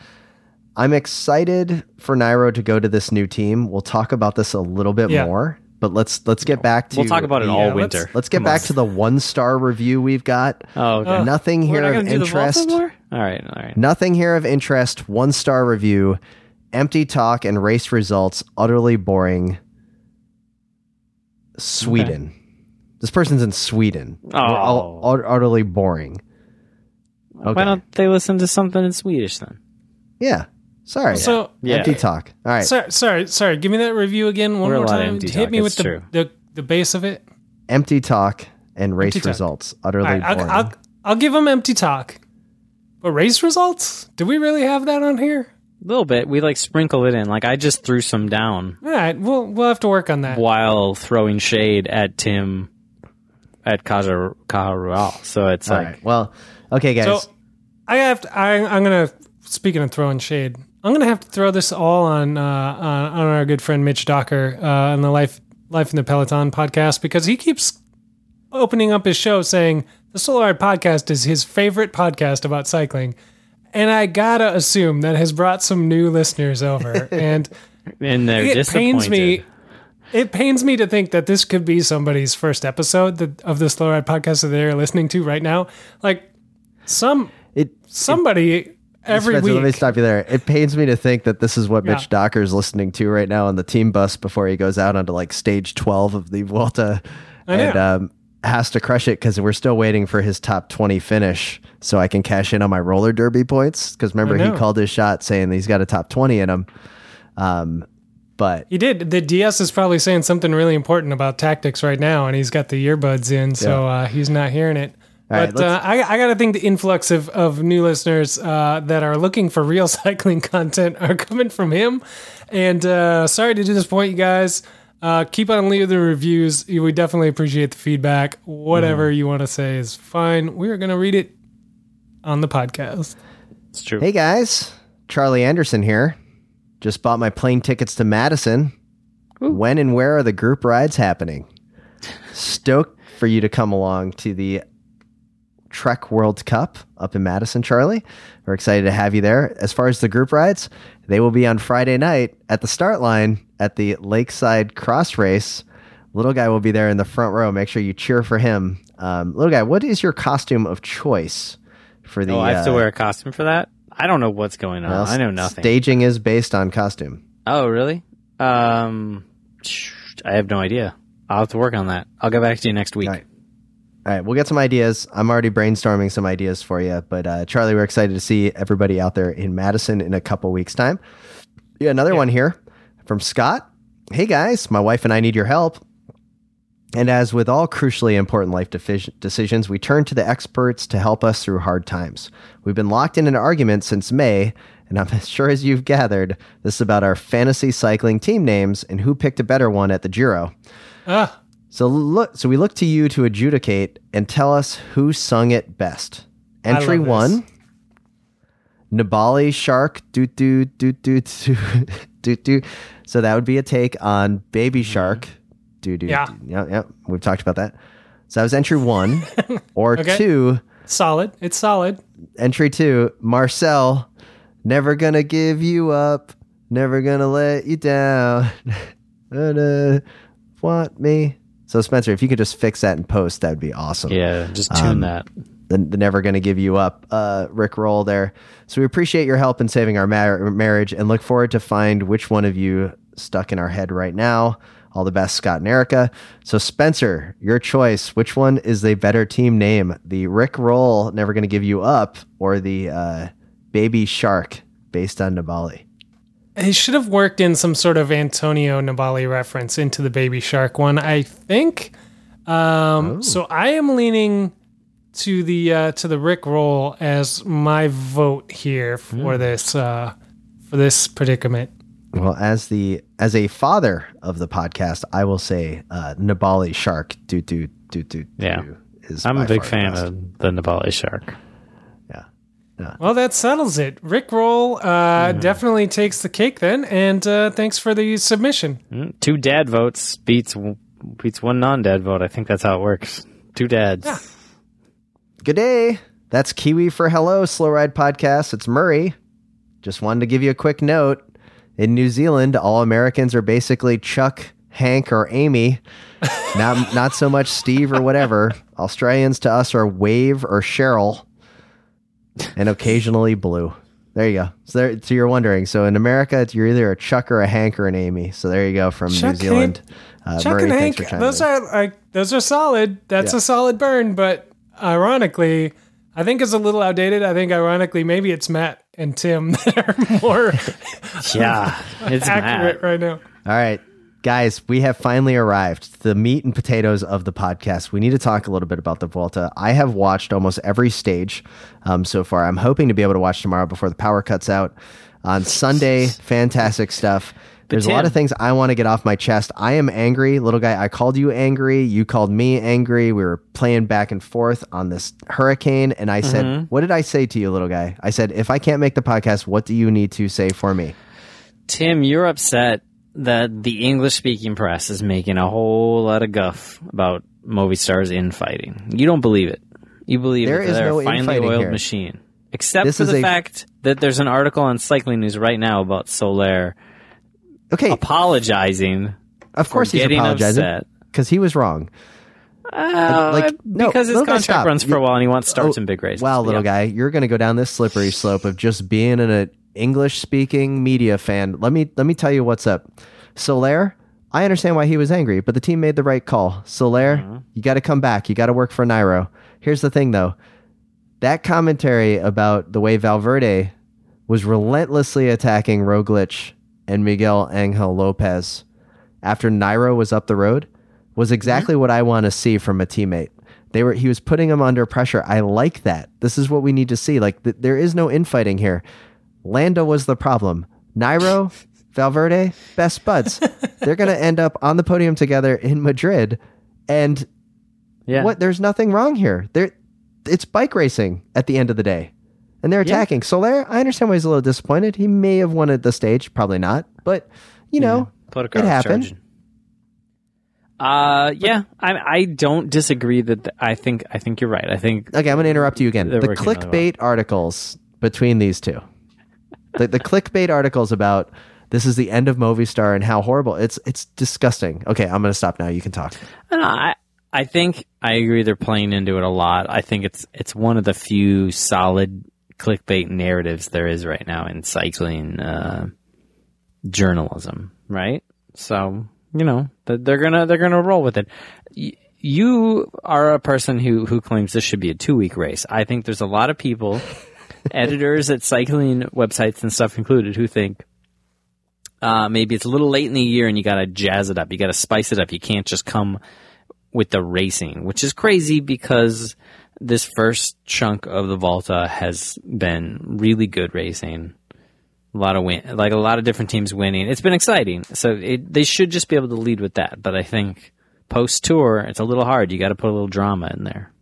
I'm excited for Nairo to go to this new team. We'll talk about this a little bit Yeah. more, but let's let's get back to. We'll talk about it the, all uh, winter. Let's get Come back on. to the one star review we've got. Oh, okay. Nothing here of gonna do the Vuelta interest. All right, all right. Nothing here of interest. One star review. Empty talk and race results. Utterly boring. Sweden. This person's in Sweden. We're all Oh. utterly boring. Okay. Why don't they listen to something in Swedish then? Yeah. Sorry. So Yeah. Empty talk. All right. sorry, sorry, sorry. Give me that review again one We're more time. Hit talk, me with the, the the base of it. Empty talk and race Empty talk. results. Utterly All right, I'll, boring. I'll I'll give them empty talk. But race results? Do we really have that on here? A little bit. We like sprinkle it in. Like I just threw some down All right, we'll we'll have to work on that. while throwing shade at Tim at Caja Caja Rural. So it's All like right. Well, okay, guys. So I have to. I, I'm gonna. Speaking of throwing shade, I'm gonna have to throw this all on uh, on, on our good friend Mitch Docker uh, on the Life Life in the Peloton podcast because he keeps opening up his show saying the Slow Ride podcast is his favorite podcast about cycling, and I gotta assume that has brought some new listeners over, and and they're it pains me. It pains me to think that this could be somebody's first episode that, of the Slow Ride podcast that they're listening to right now. Like some it somebody every Spencer, Let me stop you there. It pains me to think that this is what Yeah. Mitch Docker is listening to right now on the team bus before he goes out onto like stage 12 of the Vuelta and um, has to crush it because we're still waiting for his top 20 finish so I can cash in on my roller derby points. Because remember, he called his shot saying he's got a top 20 in him. Um, but He did. The DS is probably saying something really important about tactics right now, and he's got the earbuds in, so uh, he's not hearing it. All right, but uh, I, I got to think the influx of, of new listeners uh, that are looking for real cycling content are coming from him. And uh, sorry to disappoint you guys. Uh, keep on leaving the reviews. We definitely appreciate the feedback. Whatever Mm. you want to say is fine. We're going to read it on the podcast. It's true. hey, guys, Charlie Anderson here. Just bought my plane tickets to Madison. When and where are the group rides happening? Stoked for you to come along to the Trek World Cup up in Madison, Charlie. We're excited to have you there. As far as the group rides, they will be on Friday night at the start line at the Lakeside Cross Race. Little guy will be there in the front row. Make sure you cheer for him. Um, little guy, what is your costume of choice for the? oh, I have to uh, wear a costume for that. I don't know what's going on. well, I know nothing. Staging is based on costume. oh, really? Um, I have no idea. I'll have to work on that. I'll get back to you next week. Right. All right, we'll get some ideas. I'm already brainstorming some ideas for you, but uh, Charlie, we're excited to see everybody out there in Madison in a couple weeks' time. Yeah, another one here from Scott. Hey guys, my wife and I need your help. And as with all crucially important life defi- decisions, we turn to the experts to help us through hard times. We've been locked in an argument since May, And I'm as sure as you've gathered, this is about our fantasy cycling team names and who picked a better one at the Giro. Ah, So look, so we look to you to adjudicate and tell us who sung it best. Entry one, Nibali Shark, do do do do do do do. So that would be a take on Baby mm-hmm. Shark, do do. Yeah. do. yeah, yeah. We've talked about that. So that was entry one, or Okay. two. solid. It's solid. Entry two, Marcel, never gonna give you up, never gonna let you down. Want me. So Spencer, if you could just fix that in post, that'd be awesome. Yeah, just tune Um, that. The, the never gonna give you up, uh, Rick Roll there. So we appreciate your help in saving our mar- marriage and look forward to find which one of you stuck in our head right now. All the best, Scott and Erica. So Spencer, your choice. Which one is the better team name? The Rick Roll, never gonna give you up, or the uh, Baby Shark, based on Nibali? He should have worked in some sort of Antonio Nibali reference into the Baby Shark one, I think. Um, So I am leaning to the uh, to the Rick Roll as my vote here for this uh, for this predicament. Well, as the as a father of the podcast, I will say uh, Nibali Shark. Do do do do. Yeah. do Is I'm a big fan best. of the Nibali Shark. Yeah. Well, that settles it. Rick Roll uh, definitely takes the cake then, and uh, thanks for the submission. Mm, Two dad votes beats beats one non-dad vote. I think that's how it works. Two dads. Good day. That's Kiwi for Hello, Slow Ride Podcast. It's Murray. Just wanted to give you a quick note. In New Zealand, all Americans are basically Chuck, Hank, or Amy. not not so much Steve or whatever. Australians to us are Wave or Cheryl, and occasionally Blue. There you go. So there, so you're wondering. So in America, it's, you're either a Chuck or a Hank or an Amy. So there you go from New Chuck, Zealand. Uh, Chuck Murray, and Hank, those in. are like those are solid. That's Yeah. a solid burn, but ironically, I think it's a little outdated. I think ironically, maybe it's Matt and Tim that are more Yeah, it's accurate Matt. right now. All right, guys, we have finally arrived. The meat and potatoes of the podcast. We need to talk a little bit about the Vuelta. I have watched almost every stage um, so far. I'm hoping to be able to watch tomorrow before the power cuts out. On Sunday, fantastic stuff. There's a lot of things I want to get off my chest. I am angry, little guy. I called you angry. You called me angry. We were playing back and forth on this hurricane. And I said, What did I say to you, little guy? I said, If I can't make the podcast, what do you need to say for me? Tim, you're upset that the English speaking press is making a whole lot of guff about Movistar's infighting. You don't believe it. You believe There is they're no a finely oiled here. machine. Except This for is the a- fact that there's an article on Cycling News right now about Soler Okay, apologizing of course he's apologizing because he was wrong. Uh, like, no, because his guy, contract runs for a while and he wants starts Oh, in big races. Wow, little Yeah. guy, you're going to go down this slippery slope of just being an English speaking media fan. Let me let me tell you what's up. Soler, I understand why he was angry, but the team made the right call. Soler, Mm-hmm. you got to come back. You got to work for Nairo. Here's the thing though. That commentary about the way Valverde was relentlessly attacking Roglic and Miguel Angel Lopez after Nairo was up the road was exactly what I want to see from a teammate. They were he was putting him under pressure. I like that. This is what we need to see. Like th- there is no infighting here. Landa was the problem. Nairo, Valverde, best buds. They're going to end up on the podium together in Madrid and yeah. what there's nothing wrong here. There it's bike racing at the end of the day. And they're attacking. Soler, I understand why he's a little disappointed. He may have won at the stage, probably not. But, you know, Political it happened. charging. Uh, yeah, I I don't disagree that th- I think I think you're right. I think Okay, I'm going to interrupt you again. The working really clickbait articles between these two. The, the clickbait articles about this is the end of Movistar and how horrible. It's it's disgusting. Okay, I'm to stop now. You can talk. I, I think I agree they're playing into it a lot. I think it's it's one of the few solid clickbait narratives there is right now in cycling uh, journalism, right? So you know th- they're gonna they're gonna roll with it. You are a person who who claims this should be a two week race. I think there's a lot of people, editors at cycling websites and stuff included, who think uh, maybe it's a little late in the year and you got to jazz it up. You got to spice it up. You can't just come with the racing, which is crazy because this first chunk of the Vuelta has been really good racing. A lot of win, like a lot of different teams winning. It's been exciting. So it, they should just be able to lead with that. But I think post tour, it's a little hard. You got to put a little drama in there.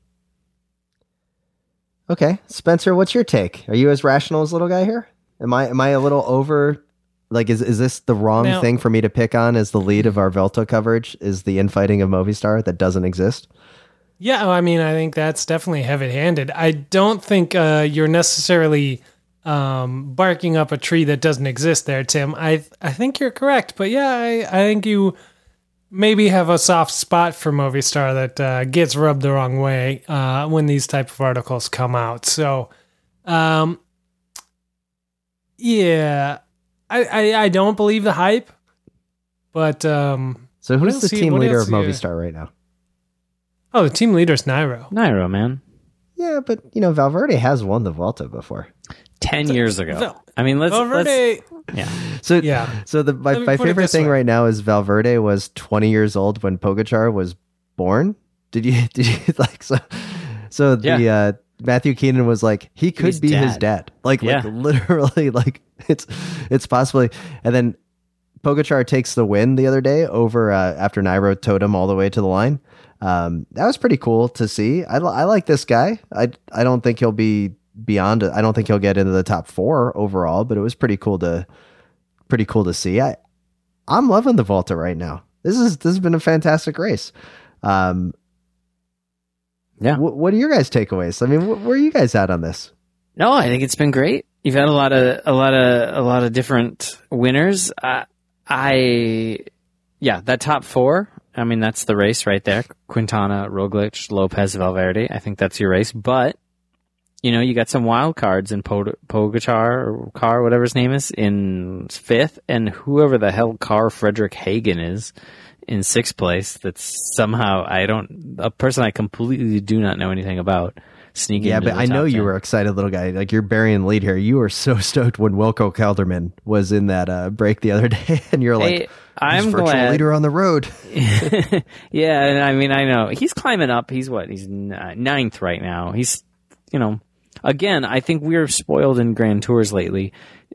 Okay, Spencer, what's your take? Are you as rational as little guy here? Am I am I a little over? Like, is is this the wrong Now- thing for me to pick on as the lead of our Vuelta coverage? Is the infighting of Movistar that doesn't exist? Yeah, I mean, I think that's definitely heavy-handed. I don't think uh, you're necessarily um, barking up a tree that doesn't exist there, Tim. I I think you're correct, but yeah, I, I think you maybe have a soft spot for Movistar that uh, gets rubbed the wrong way uh, when these type of articles come out. So, um, yeah, I, I I don't believe the hype, but um, So who's We'll the see- team leader of you- Movistar right now? oh, the team leader is Nairo. Nairo, man. Yeah, but you know Valverde has won the Vuelta before. 10 years ago. Val- I mean, let's, let's Valverde, yeah. So Yeah. So the my, my favorite thing way. right now is Valverde was 20 years old when Pogacar was born. Did you did you like so so the Yeah. uh Matthew Keenan was like he could His be his dad. dad. Like like literally like it's it's possibly and then Pogacar takes the win the other day over uh, after Nairo towed him all the way to the line. Um, that was pretty cool to see. I, I like this guy. I I don't think he'll be beyond. I don't think he'll get into the top four overall, but it was pretty cool to pretty cool to see. I I'm loving the Vuelta right now. This is this has been a fantastic race. Um, Yeah. wh- what are your guys' takeaways? I mean, wh- where are you guys at on this? No, I think it's been great. You've had a lot of a lot of a lot of different winners. Uh, I yeah, that top four. I mean, that's the race right there. Quintana, Roglic, Lopez, Valverde. I think that's your race. But you know, you got some wild cards in Pod- Pogacar or Car, whatever his name is, in fifth, and whoever the hell Carl Fredrik Hagen is in sixth place. That's somehow I don't a person I completely do not know anything about. Sneaking, Yeah, but I know top you were excited, little guy. Like you're burying the lead here. You were so stoked when Wilco Kelderman was in that uh, break the other day, and you're like, Hey, I'm "He's virtual glad. leader on the road." yeah, and I mean, I know he's climbing up. He's what? He's ninth right now. He's, you know, again, I think we're spoiled in Grand Tours lately.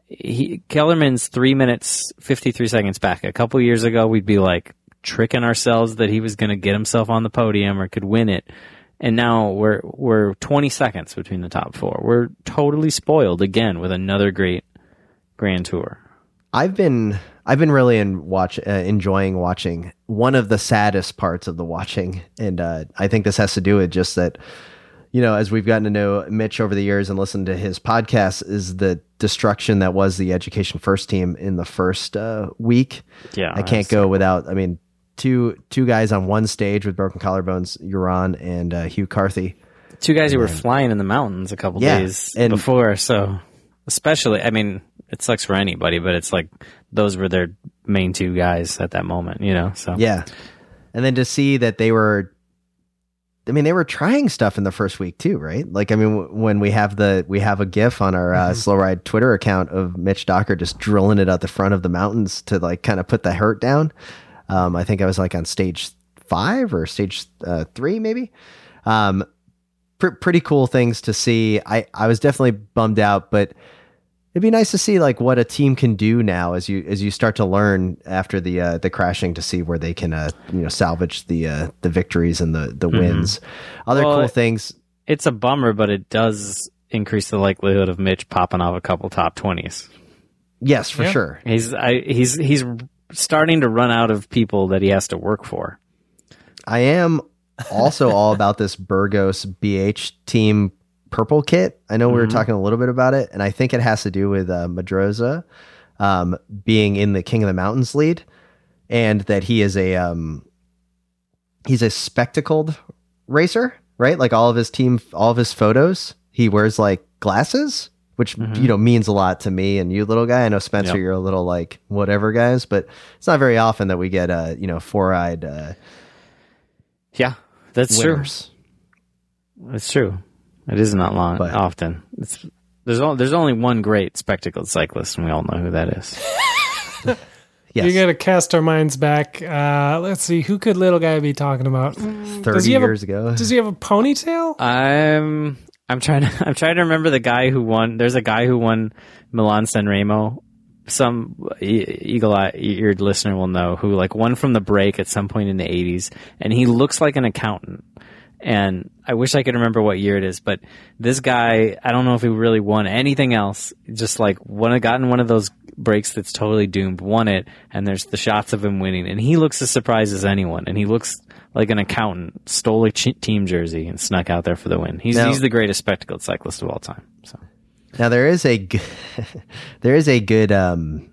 He, Kelderman's three minutes fifty three seconds back. A couple years ago, we'd be like tricking ourselves that he was going to get himself on the podium or could win it. And now we're we're 20 seconds between the top four. We're totally spoiled again with another great Grand Tour. I've been I've been really in watch uh, enjoying watching. One of the saddest parts of the watching, and uh, I think this has to do with just that. You know, as we've gotten to know Mitch over the years and listened to his podcast, is the destruction that was the Education First team in the first uh, week. Yeah, I can't go without. I mean, two two guys on one stage with broken collarbones, Euron and uh, Hugh Carthy. two guys who were flying in the mountains a couple Yeah, days and- before. So, especially, I mean, it sucks for anybody, but it's like those were their main two guys at that moment, you know. So Yeah. And then to see that they were I mean they were trying stuff in the first week too, right? Like I mean w- when we have the we have a gif on our uh, slow ride Twitter account of Mitch Docker just drilling it at the front of the mountains to like kind of put the hurt down. Um I think I was like on stage 5 or stage uh, 3 maybe. Um pr- pretty cool things to see. I I was definitely bummed out, but it'd be nice to see like what a team can do now as you as you start to learn after the uh, the crashing to see where they can uh, you know salvage the uh, the victories and the the wins. Other Well, cool things. it's a bummer, but it does increase the likelihood of Mitch popping off a couple top twenties. Yes, for Yeah. sure. He's I, he's he's starting to run out of people that he has to work for. I am also all about this Burgos BH team purple kit. I know we were talking a little bit about it, and I think it has to do with uh, Madrazo um, being in the King of the Mountains lead, and that he is a um, he's a spectacled racer, right? Like all of his team, all of his photos, he wears like glasses, which you know means a lot to me and you, little guy. I know Spencer, Yep. you're a little like whatever guys, but it's not very often that we get uh, you know four eyed uh, Yeah, that's winners. true. That's true. It is not long But- often. It's, there's only, there's only one great spectacled cyclist, and we all know who that is. Yes, You got to cast our minds back. Uh, let's see, who could little guy be talking about? thirty Does he have a- years ago. Does he have a ponytail? I'm I'm trying to I'm trying to remember the guy who won. There's a guy who won Milan San Remo some eagle-eared listener will know who like won from the break at some point in the 80s, and he looks like an accountant. And I wish I could remember what year it is, but this guy, I don't know if he really won anything else. Just like one, gotten one of those breaks that's totally doomed, won it, and there's the shots of him winning, and he looks as surprised as anyone, and he looks like an accountant, stole a ch- team jersey and snuck out there for the win. He's Now- he's the greatest spectacled cyclist of all time. So Now there is a g- there is a good um,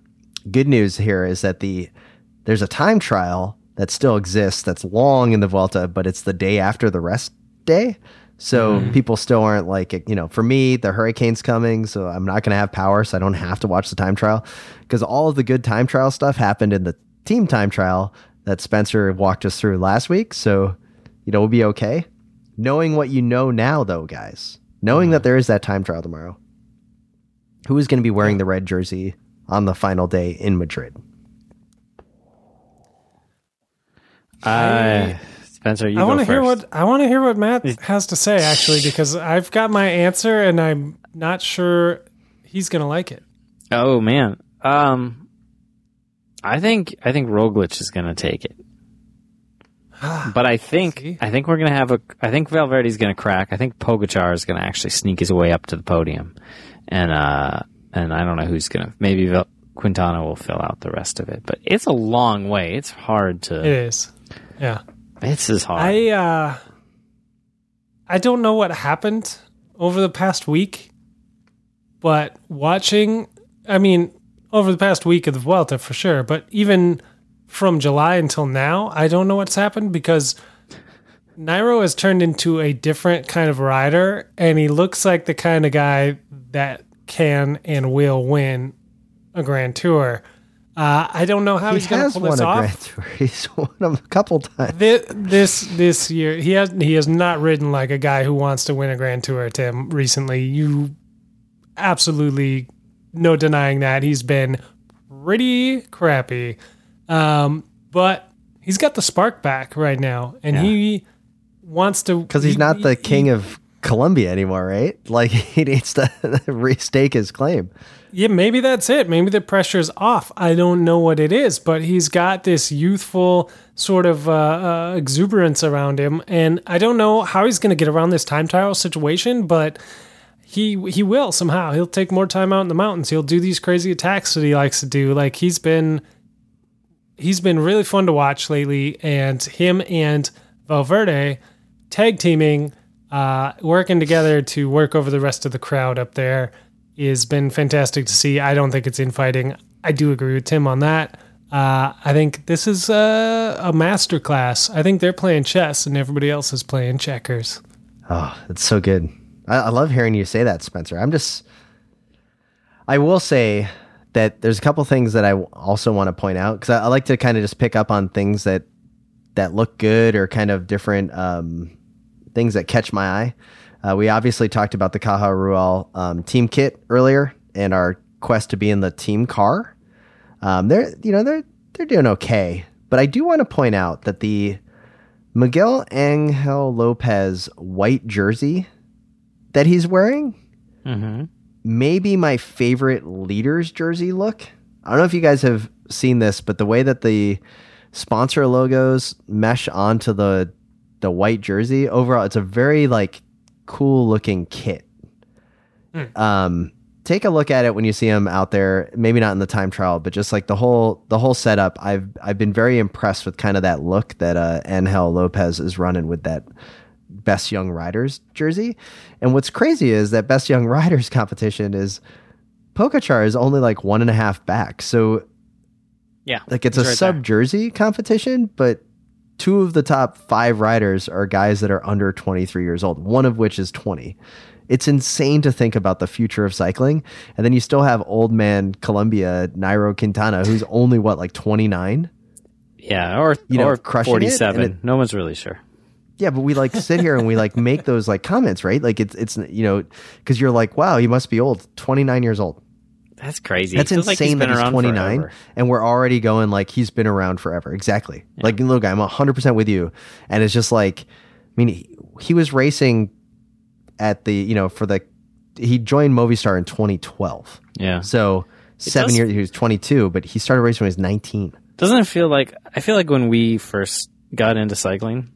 good news here is that the there's a time trial that still exists that's long in the Vuelta, but it's the day after the rest day. So mm-hmm. people still aren't like you know. For me, the hurricane's coming, so I'm not going to have power, so I don't have to watch the time trial because all of the good time trial stuff happened in the team time trial that Spencer walked us through last week. So you know we'll be okay. Knowing what you know now, though, guys, knowing mm-hmm. that there is that time trial tomorrow, who is going to be wearing the red jersey on the final day in Madrid? I, Spencer, you I want to hear what I want to hear what Matt has to say actually because I've got my answer and I'm not sure he's gonna like it. Oh man, um, I think I think Roglic is going to take it, but I think See? I think we're going to have a. I think Valverde's going to crack. I think Pogacar is going to actually sneak his way up to the podium, and uh, and I don't know who's going to. Maybe Val- Quintana will fill out the rest of it, but it's a long way. It's hard to. is. Yeah. It's as hard. I uh I don't know what happened over the past week, but watching I mean, over the past week of the Vuelta for sure, but even from July until now, I don't know what's happened because Nairo has turned into a different kind of rider and he looks like the kind of guy that can and will win a grand tour. Uh, I don't know how he he's going to pull won this a off Grand Tour. He's won them a couple times. this, this this year he has he has not ridden like a guy who wants to win a grand tour tim recently you absolutely no denying that he's been pretty crappy um but he's got the spark back right now and he wants to Because he's he- not the he- king of Colombia anymore, right? Like he needs to restake his claim. Yeah, maybe that's it. Maybe the pressure's off. I don't know what it is, but he's got this youthful sort of uh, uh, exuberance around him, and I don't know how he's going to get around this time trial situation, but he he will somehow. He'll take more time out in the mountains. He'll do these crazy attacks that he likes to do. Like he's been he's been really fun to watch lately, and him and Valverde tag teaming, uh, working together to work over the rest of the crowd up there has been fantastic to see. I don't think it's infighting. I do agree with Tim on that. Uh, I think this is a, a master class. I think they're playing chess and everybody else is playing checkers. Oh, it's so good. I, I love hearing you say that, Spencer. I'm just, I will say that there's a couple things that I also want to point out because I, I like to kind of just pick up on things that that look good or kind of different um, things that catch my eye. Uh, we obviously talked about the Caja Rural um, team kit earlier and our quest to be in the team car. Um, they're you know they're they're doing okay, but I do want to point out that the Miguel Angel Lopez white jersey that he's wearing hmm maybe my favorite leader's jersey look. I don't know if you guys have seen this, but the way that the sponsor logos mesh onto the the white jersey overall, it's a very like cool looking kit. Um, take a look at it when you see him out there. Maybe not in the time trial, but just like the whole the whole setup. I've I've been very impressed with kind of that look that uh, Angel Lopez is running with that best young riders jersey. And what's crazy is that best young riders competition is Pogacar is only like one and a half back. So Yeah, like it's a right sub jersey competition, but two of the top five riders are guys that are under 23 years old, one of which is 20. It's insane to think about the future of cycling. And then you still have old man Colombia, Nairo Quintana, who's only what, like 29? Yeah, or You know, or crushing it, forty-seven. it- no one's really sure. Yeah, but we like sit here and we like make those like comments, right? Like it's it's you know because you're like, wow, he must be old, 29 years old. That's crazy. That's feels like insane been that he's 29 forever. and we're already going like he's been around forever. Exactly. Like look, I'm 100% with you. And it's just like I mean he, he was racing at the, you know, for the he joined Movistar in 2012. Yeah, So seven does- years. He was 22, but he started racing when he was 19. Doesn't it feel like I feel like when we first got into cycling,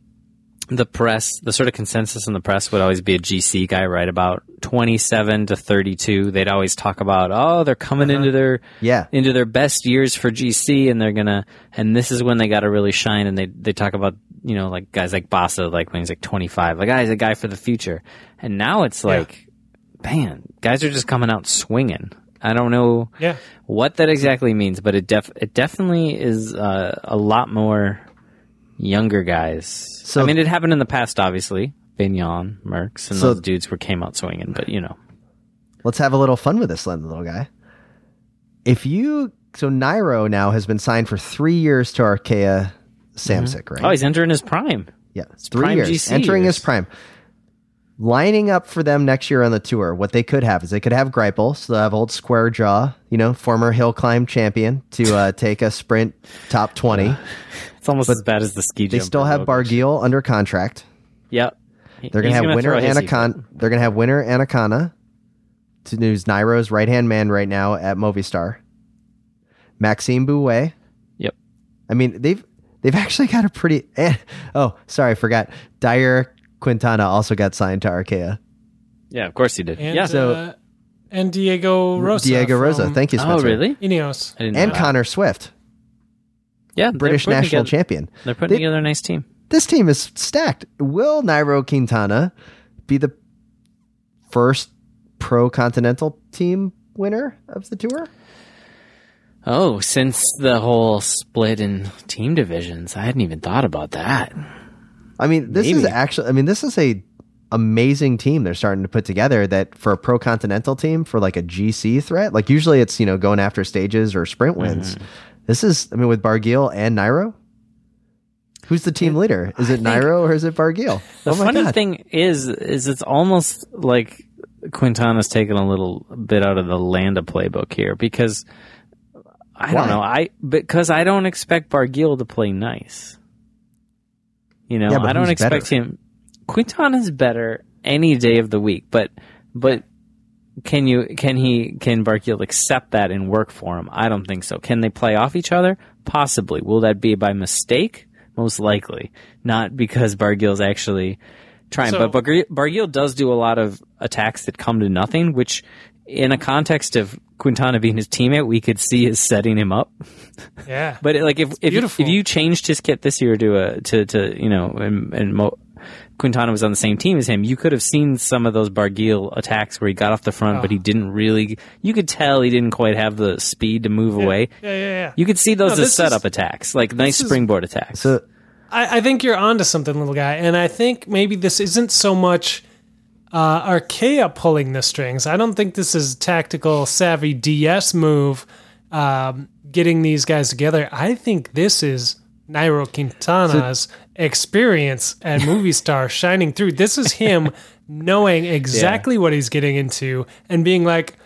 the press, the sort of consensus in the press would always be a GC guy, right? About twenty-seven to thirty-two. They'd always talk about, oh, they're coming into their Yeah. into their best years for GC, and they're gonna, and this is when they got to really shine. And they they talk about you know like guys like Basso, like when he's like twenty-five, like ah, he's a guy for the future. And now it's like, man, guys are just coming out swinging. I don't know Yeah. what that exactly means, but it def it definitely is uh, a lot more younger guys. So- I mean, it happened in the past, obviously. Bignon, Merckx, and So- those dudes were came out swinging, but you know, Let's have a little fun with this, little guy. If you so Nairo now has been signed for three years to Arkea Samsic, right? oh, he's entering his prime. yeah, it's three prime years, GC entering years. his prime. Lining up for them next year on the tour, what they could have is they could have Greipel, so they'll have old Square Jaw, you know, former hill climb champion, to uh, take a sprint top twenty. It's almost as bad as the ski. They jumper still have Roglic. Barguil under contract. Yep. They're gonna He's have winner throw his heat, Anacona. They're gonna have winner Anacona, to who's Nairo's right hand man right now at Movistar. Maxime Bouet. Yep. I mean, they've they've actually got a pretty. Eh, oh, sorry, I forgot. Dayer Quintana also got signed to Arkea. Yeah, of course he did. And, yeah. So- uh, and Diego Rosa. Diego Rosa. from Thank you, oh, Spencer. really? Ineos. I didn't know And. Connor Swift, Yeah, British national together- champion. They're putting They- together a nice team. This team is stacked. Will Nairo Quintana be the first pro continental team winner of the tour? Oh, since the whole split in team divisions, I hadn't even thought about that. I mean, this is actually. I mean, this is a amazing team they're starting to put together. That for a pro continental team for like a GC threat, like usually it's you know going after stages or sprint wins. Mm-hmm. This is. I mean, with Barguil and Nairo. Who's the team leader? Is it Nairo or is it Barguil? The oh funny god! thing is, is it's almost like Quintana's taken a little bit out of the Landa playbook here because I Why? don't know. I because I don't expect Barguil to play nice. You know, Yeah, I don't expect better? him. Quintana's better any day of the week, but but can you can he can Barguil accept that and work for him? I don't think so. Can they play off each other? Possibly. Will that be by mistake? Most likely, not because Barguil's actually trying. So- but Barguil does do a lot of attacks that come to nothing, which, in a context of Quintana being his teammate, we could see is setting him up. Yeah. But like if if, if you changed his kit this year to a to to you know and, and Mo, Quintana was on the same team as him, you could have seen some of those Barguil attacks where he got off the front, Oh. but he didn't really. You could tell he didn't quite have the speed to move away. Yeah, yeah, yeah. You could see those No, as setup is- attacks, like nice is- springboard attacks. So I, I think you're onto something, little guy. And I think maybe this isn't so much uh, Arkea pulling the strings. I don't think this is tactical, savvy DS move um, getting these guys together. I think this is Nairo Quintana's experience and Movistar shining through. This is him knowing exactly what he's getting into and being like,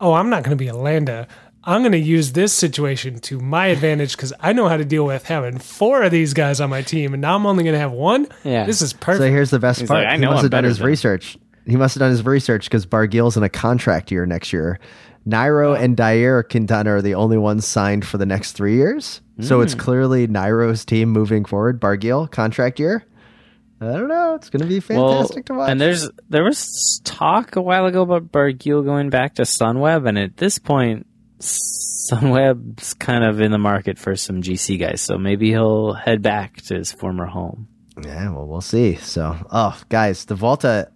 oh, I'm not going to be a Landa. I'm going to use this situation to my advantage because I know how to deal with having four of these guys on my team, and now I'm only going to have one. Yeah. This is perfect. So here's the best He's part. like, I he know must I'm have done his than- research. He must have done his research because Barguil's in a contract year next year. Nairo and Dayer Quintana are the only ones signed for the next three years. So Hmm. it's clearly Nairo's team moving forward. Barguil contract year. I don't know. It's going to be fantastic to watch. And there's there was talk a while ago about Barguil going back to Sunweb, and at this point, Sunweb's kind of in the market for some GC guys, so maybe he'll head back to his former home. Yeah, well, we'll see. So, oh, guys, the Vuelta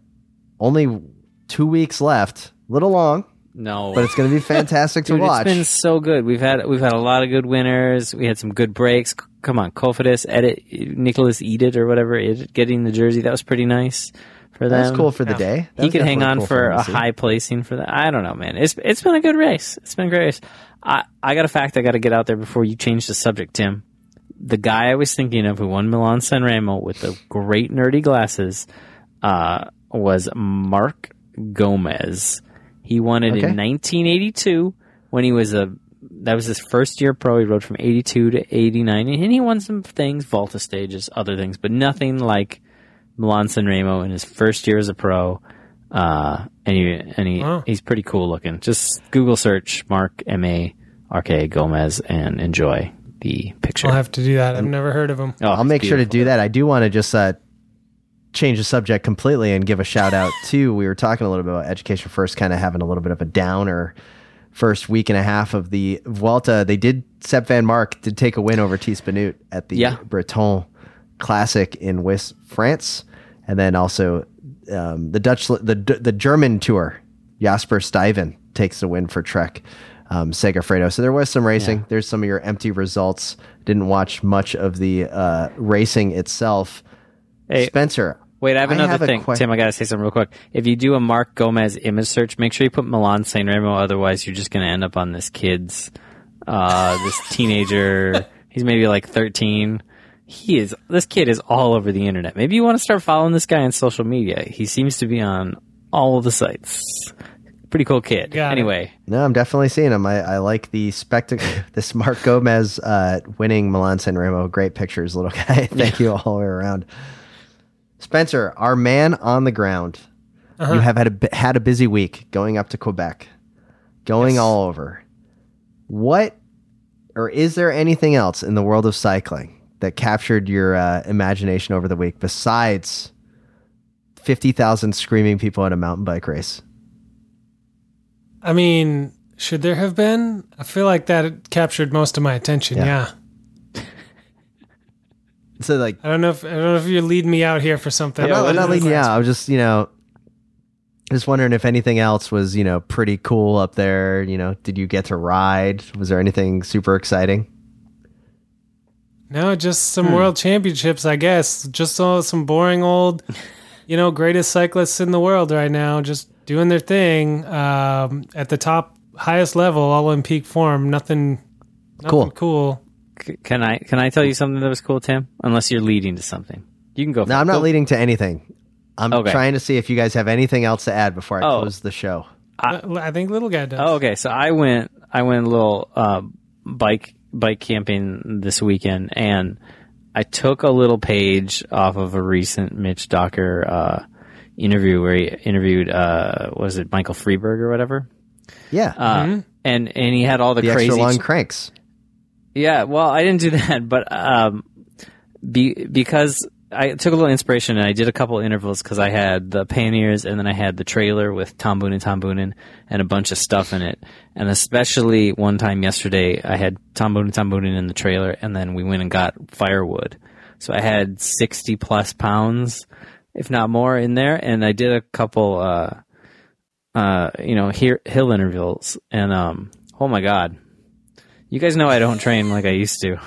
only two weeks left. Little long, No, but it's going to be fantastic to Dude, watch. it's been so good. We've had we've had a lot of good winners. We had some good breaks. C- Come on, Cofidis, Edet, Nicolas Edet or whatever, Edet, getting the jersey that was pretty nice for them. That's cool for the Yeah. day. That he could hang on cool for him to a high placing for that. I don't know, man. It's it's been a good race. It's been a great race. I I got a fact I got to get out there before you change the subject, Tim. The guy I was thinking of who won Milan San Remo with the great nerdy glasses uh, was Mark Gomez. He won it Okay. in 1982 when he was a that was his first year pro. He rode from 82 to 89, and he won some things, Volta stages, other things, but nothing like Milan San Remo in his first year as a pro. Uh, and he, and he, Wow. he's pretty cool looking. Just Google search Mark M A R K Gomez and enjoy the picture. I'll have to do that. I've never heard of him. Oh, I'll it's make sure to do that. I do want to just uh, change the subject completely and give a shout out to. We were talking a little bit about Education First, kind of having a little bit of a downer first week and a half of the Vuelta. They did. Sep Vanmarcke did take a win over Tiesj Benoot at the Yeah. Breton Classic in West France, and then also um, the Dutch, the the German tour. Jasper Stuyven takes the win for Trek um, Segafredo. So there was some racing. There's some of your empty results. Didn't watch much of the uh, racing itself. Hey, Spencer, Wait, I have another a thing, que- Tim. I gotta say something real quick. If you do a Mark Gomez image search, make sure you put Milan San Remo. Otherwise, you're just gonna end up on this kid's, uh, this teenager. He's maybe like 13. He is. This kid is all over the internet. Maybe you want to start following this guy on social media. He seems to be on all of the sites. Pretty cool kid. Got it. anyway, No, I'm definitely seeing him. I, I like the spectacle. This Mark Gomez uh, winning Milan San Remo. Great pictures, little guy. Thank you all the way around. Spencer, our man on the ground. You have had a had a busy week going up to Quebec, going all over. What, or is there anything else in the world of cycling that captured your uh, imagination over the week besides fifty thousand screaming people at a mountain bike race? I mean, should there have been? I feel like that captured most of my attention. Yeah. Yeah. So like I don't know if I don't know if you're leading me out here for something. I'm Yeah, not, I'm not leading you Last- out. I was just, you know, just wondering if anything else was, you know, pretty cool up there. You know, did you get to ride? Was there anything super exciting? No, just some Hmm. world championships, I guess. Just all some boring old, you know, greatest cyclists in the world right now, just doing their thing um, at the top, highest level, all in peak form. Nothing, nothing Cool. cool. C- can I can I tell you something that was cool, Tim? Unless you're leading to something, you can go. No, I'm not leading to anything. I'm Okay. trying to see if you guys have anything else to add before I Oh. close the show. Uh, I think little guy does. Oh, okay. So I went, I went a little uh, bike bike camping this weekend, and I took a little page off of a recent Mitch Docker uh, interview where he interviewed, uh, was it Michael Freiberg or whatever? Yeah, Uh, And and he had all the, the crazy, extra long cranks. Yeah. Well, I didn't do that, but um, be, because I took a little inspiration and I did a couple intervals because I had the panniers and then I had the trailer with Tom Boonen, Tom Boonen, and a bunch of stuff in it. And especially one time yesterday, I had Tom Boonen, Tom Boonen in the trailer, and then we went and got firewood. So I had sixty plus pounds, if not more, in there, and I did a couple, uh, uh, you know, here, hill intervals, and um, oh my god, you guys know I don't train like I used to.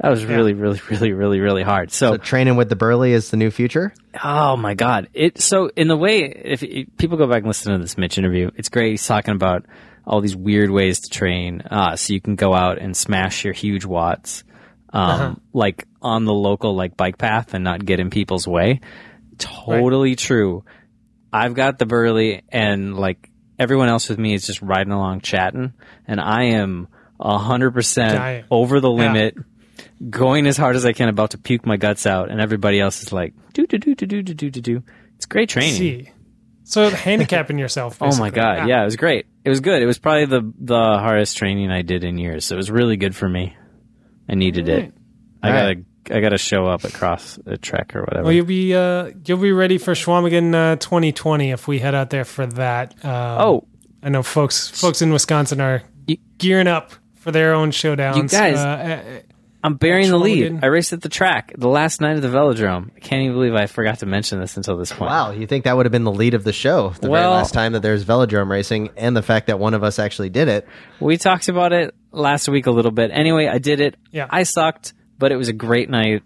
That was really, really, really, really, really hard. So, So training with the Burley is the new future. oh my god, it. So in the way, if, if people go back and listen to this Mitch interview, it's great. He's talking about all these weird ways to train, uh, so you can go out and smash your huge watts, um, like on the local like bike path and not get in people's way. Totally true. I've got the burley and like everyone else with me is just riding along chatting and I am a hundred percent Dying. over the Yeah. limit, going as hard as I can, about to puke my guts out, and everybody else is like do do do do do do do do do. It's great training. See. So handicapping yourself. Oh my god, yeah, it was great. It was good. It was probably the the hardest training I did in years. So it was really good for me. I needed it. I gotta I gotta show up across a trek or whatever. Well, you'll be uh, you'll be ready for Chequamegon uh, 2020 if we head out there for that. Um, oh, I know folks folks in Wisconsin are gearing up for their own showdowns. You guys- uh, I'm bearing the lead. I raced at the track the last night of the velodrome. I can't even believe I forgot to mention this until this point. Wow, you think that would have been the lead of the show? The Well- very last time that there's velodrome racing, and the fact that one of us actually did it. We talked about it last week a little bit. Anyway, I did it. Yeah. I sucked, but it was a great night.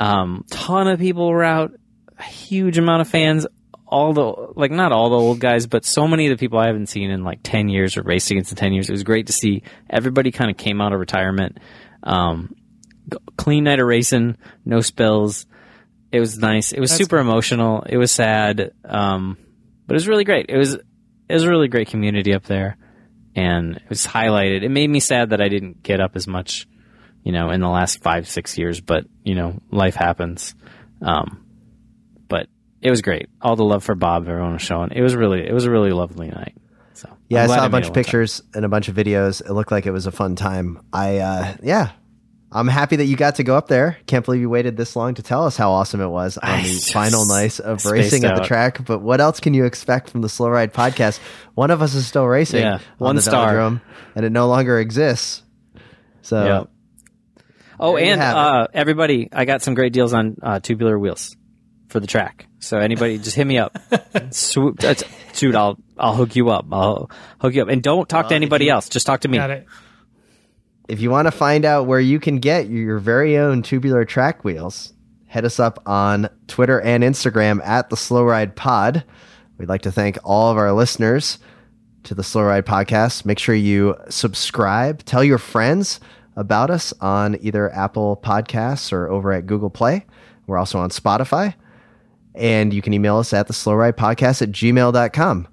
Um, ton of people were out. A huge amount of fans. All the like, not all the old guys, but so many of the people I haven't seen in like ten years or raced against in ten years. It was great to see. Everybody kind of came out of retirement. Um, clean night of racing, no spills. It was nice. It was That's super emotional. It was sad, um, but it was really great. It was it was a really great community up there and it was highlighted. It made me sad that I didn't get up as much, you know, in the last five, six years, but, you know, life happens. Um, but it was great. All the love for Bob everyone was showing. It was really, it was a really lovely night. So Yeah, I'm i saw a bunch of one time. pictures and a bunch of videos. It looked like it was a fun time. I uh yeah. I'm happy that you got to go up there. Can't believe you waited this long to tell us how awesome it was on I the final night of racing at the out. track. But what else can you expect from the Slow Ride podcast? One of us is still racing Yeah, on one the star. and it no longer exists. So Yeah. Oh, and uh, everybody, I got some great deals on uh, tubular wheels for the track. So anybody, just hit me up. Swoop, that's, dude, I'll I'll hook you up. I'll hook you up, and don't talk to anybody else. Just talk to me. Got it. if you want to find out where you can get your very own tubular track wheels, head us up on Twitter and Instagram at the Slow Ride Pod. We'd like to thank all of our listeners to the Slow Ride Podcast. Make sure you subscribe, tell your friends about us on either Apple Podcasts or over at Google Play. We're also on Spotify. And you can email us at the slow ride podcast at gmail.com.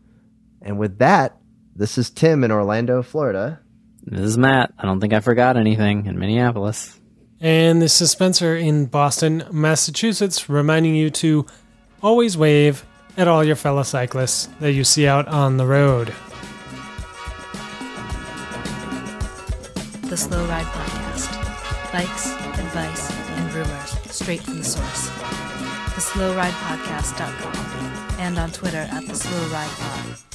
And with that, this is Tim in Orlando, Florida. This is Matt. I don't think I forgot anything in Minneapolis. And this is Spencer in Boston, Massachusetts, reminding you to always wave at all your fellow cyclists that you see out on the road. The Slow Ride Podcast. Bikes, advice, and rumors straight from the source theslowridepodcast.com and on Twitter at theslowridepod.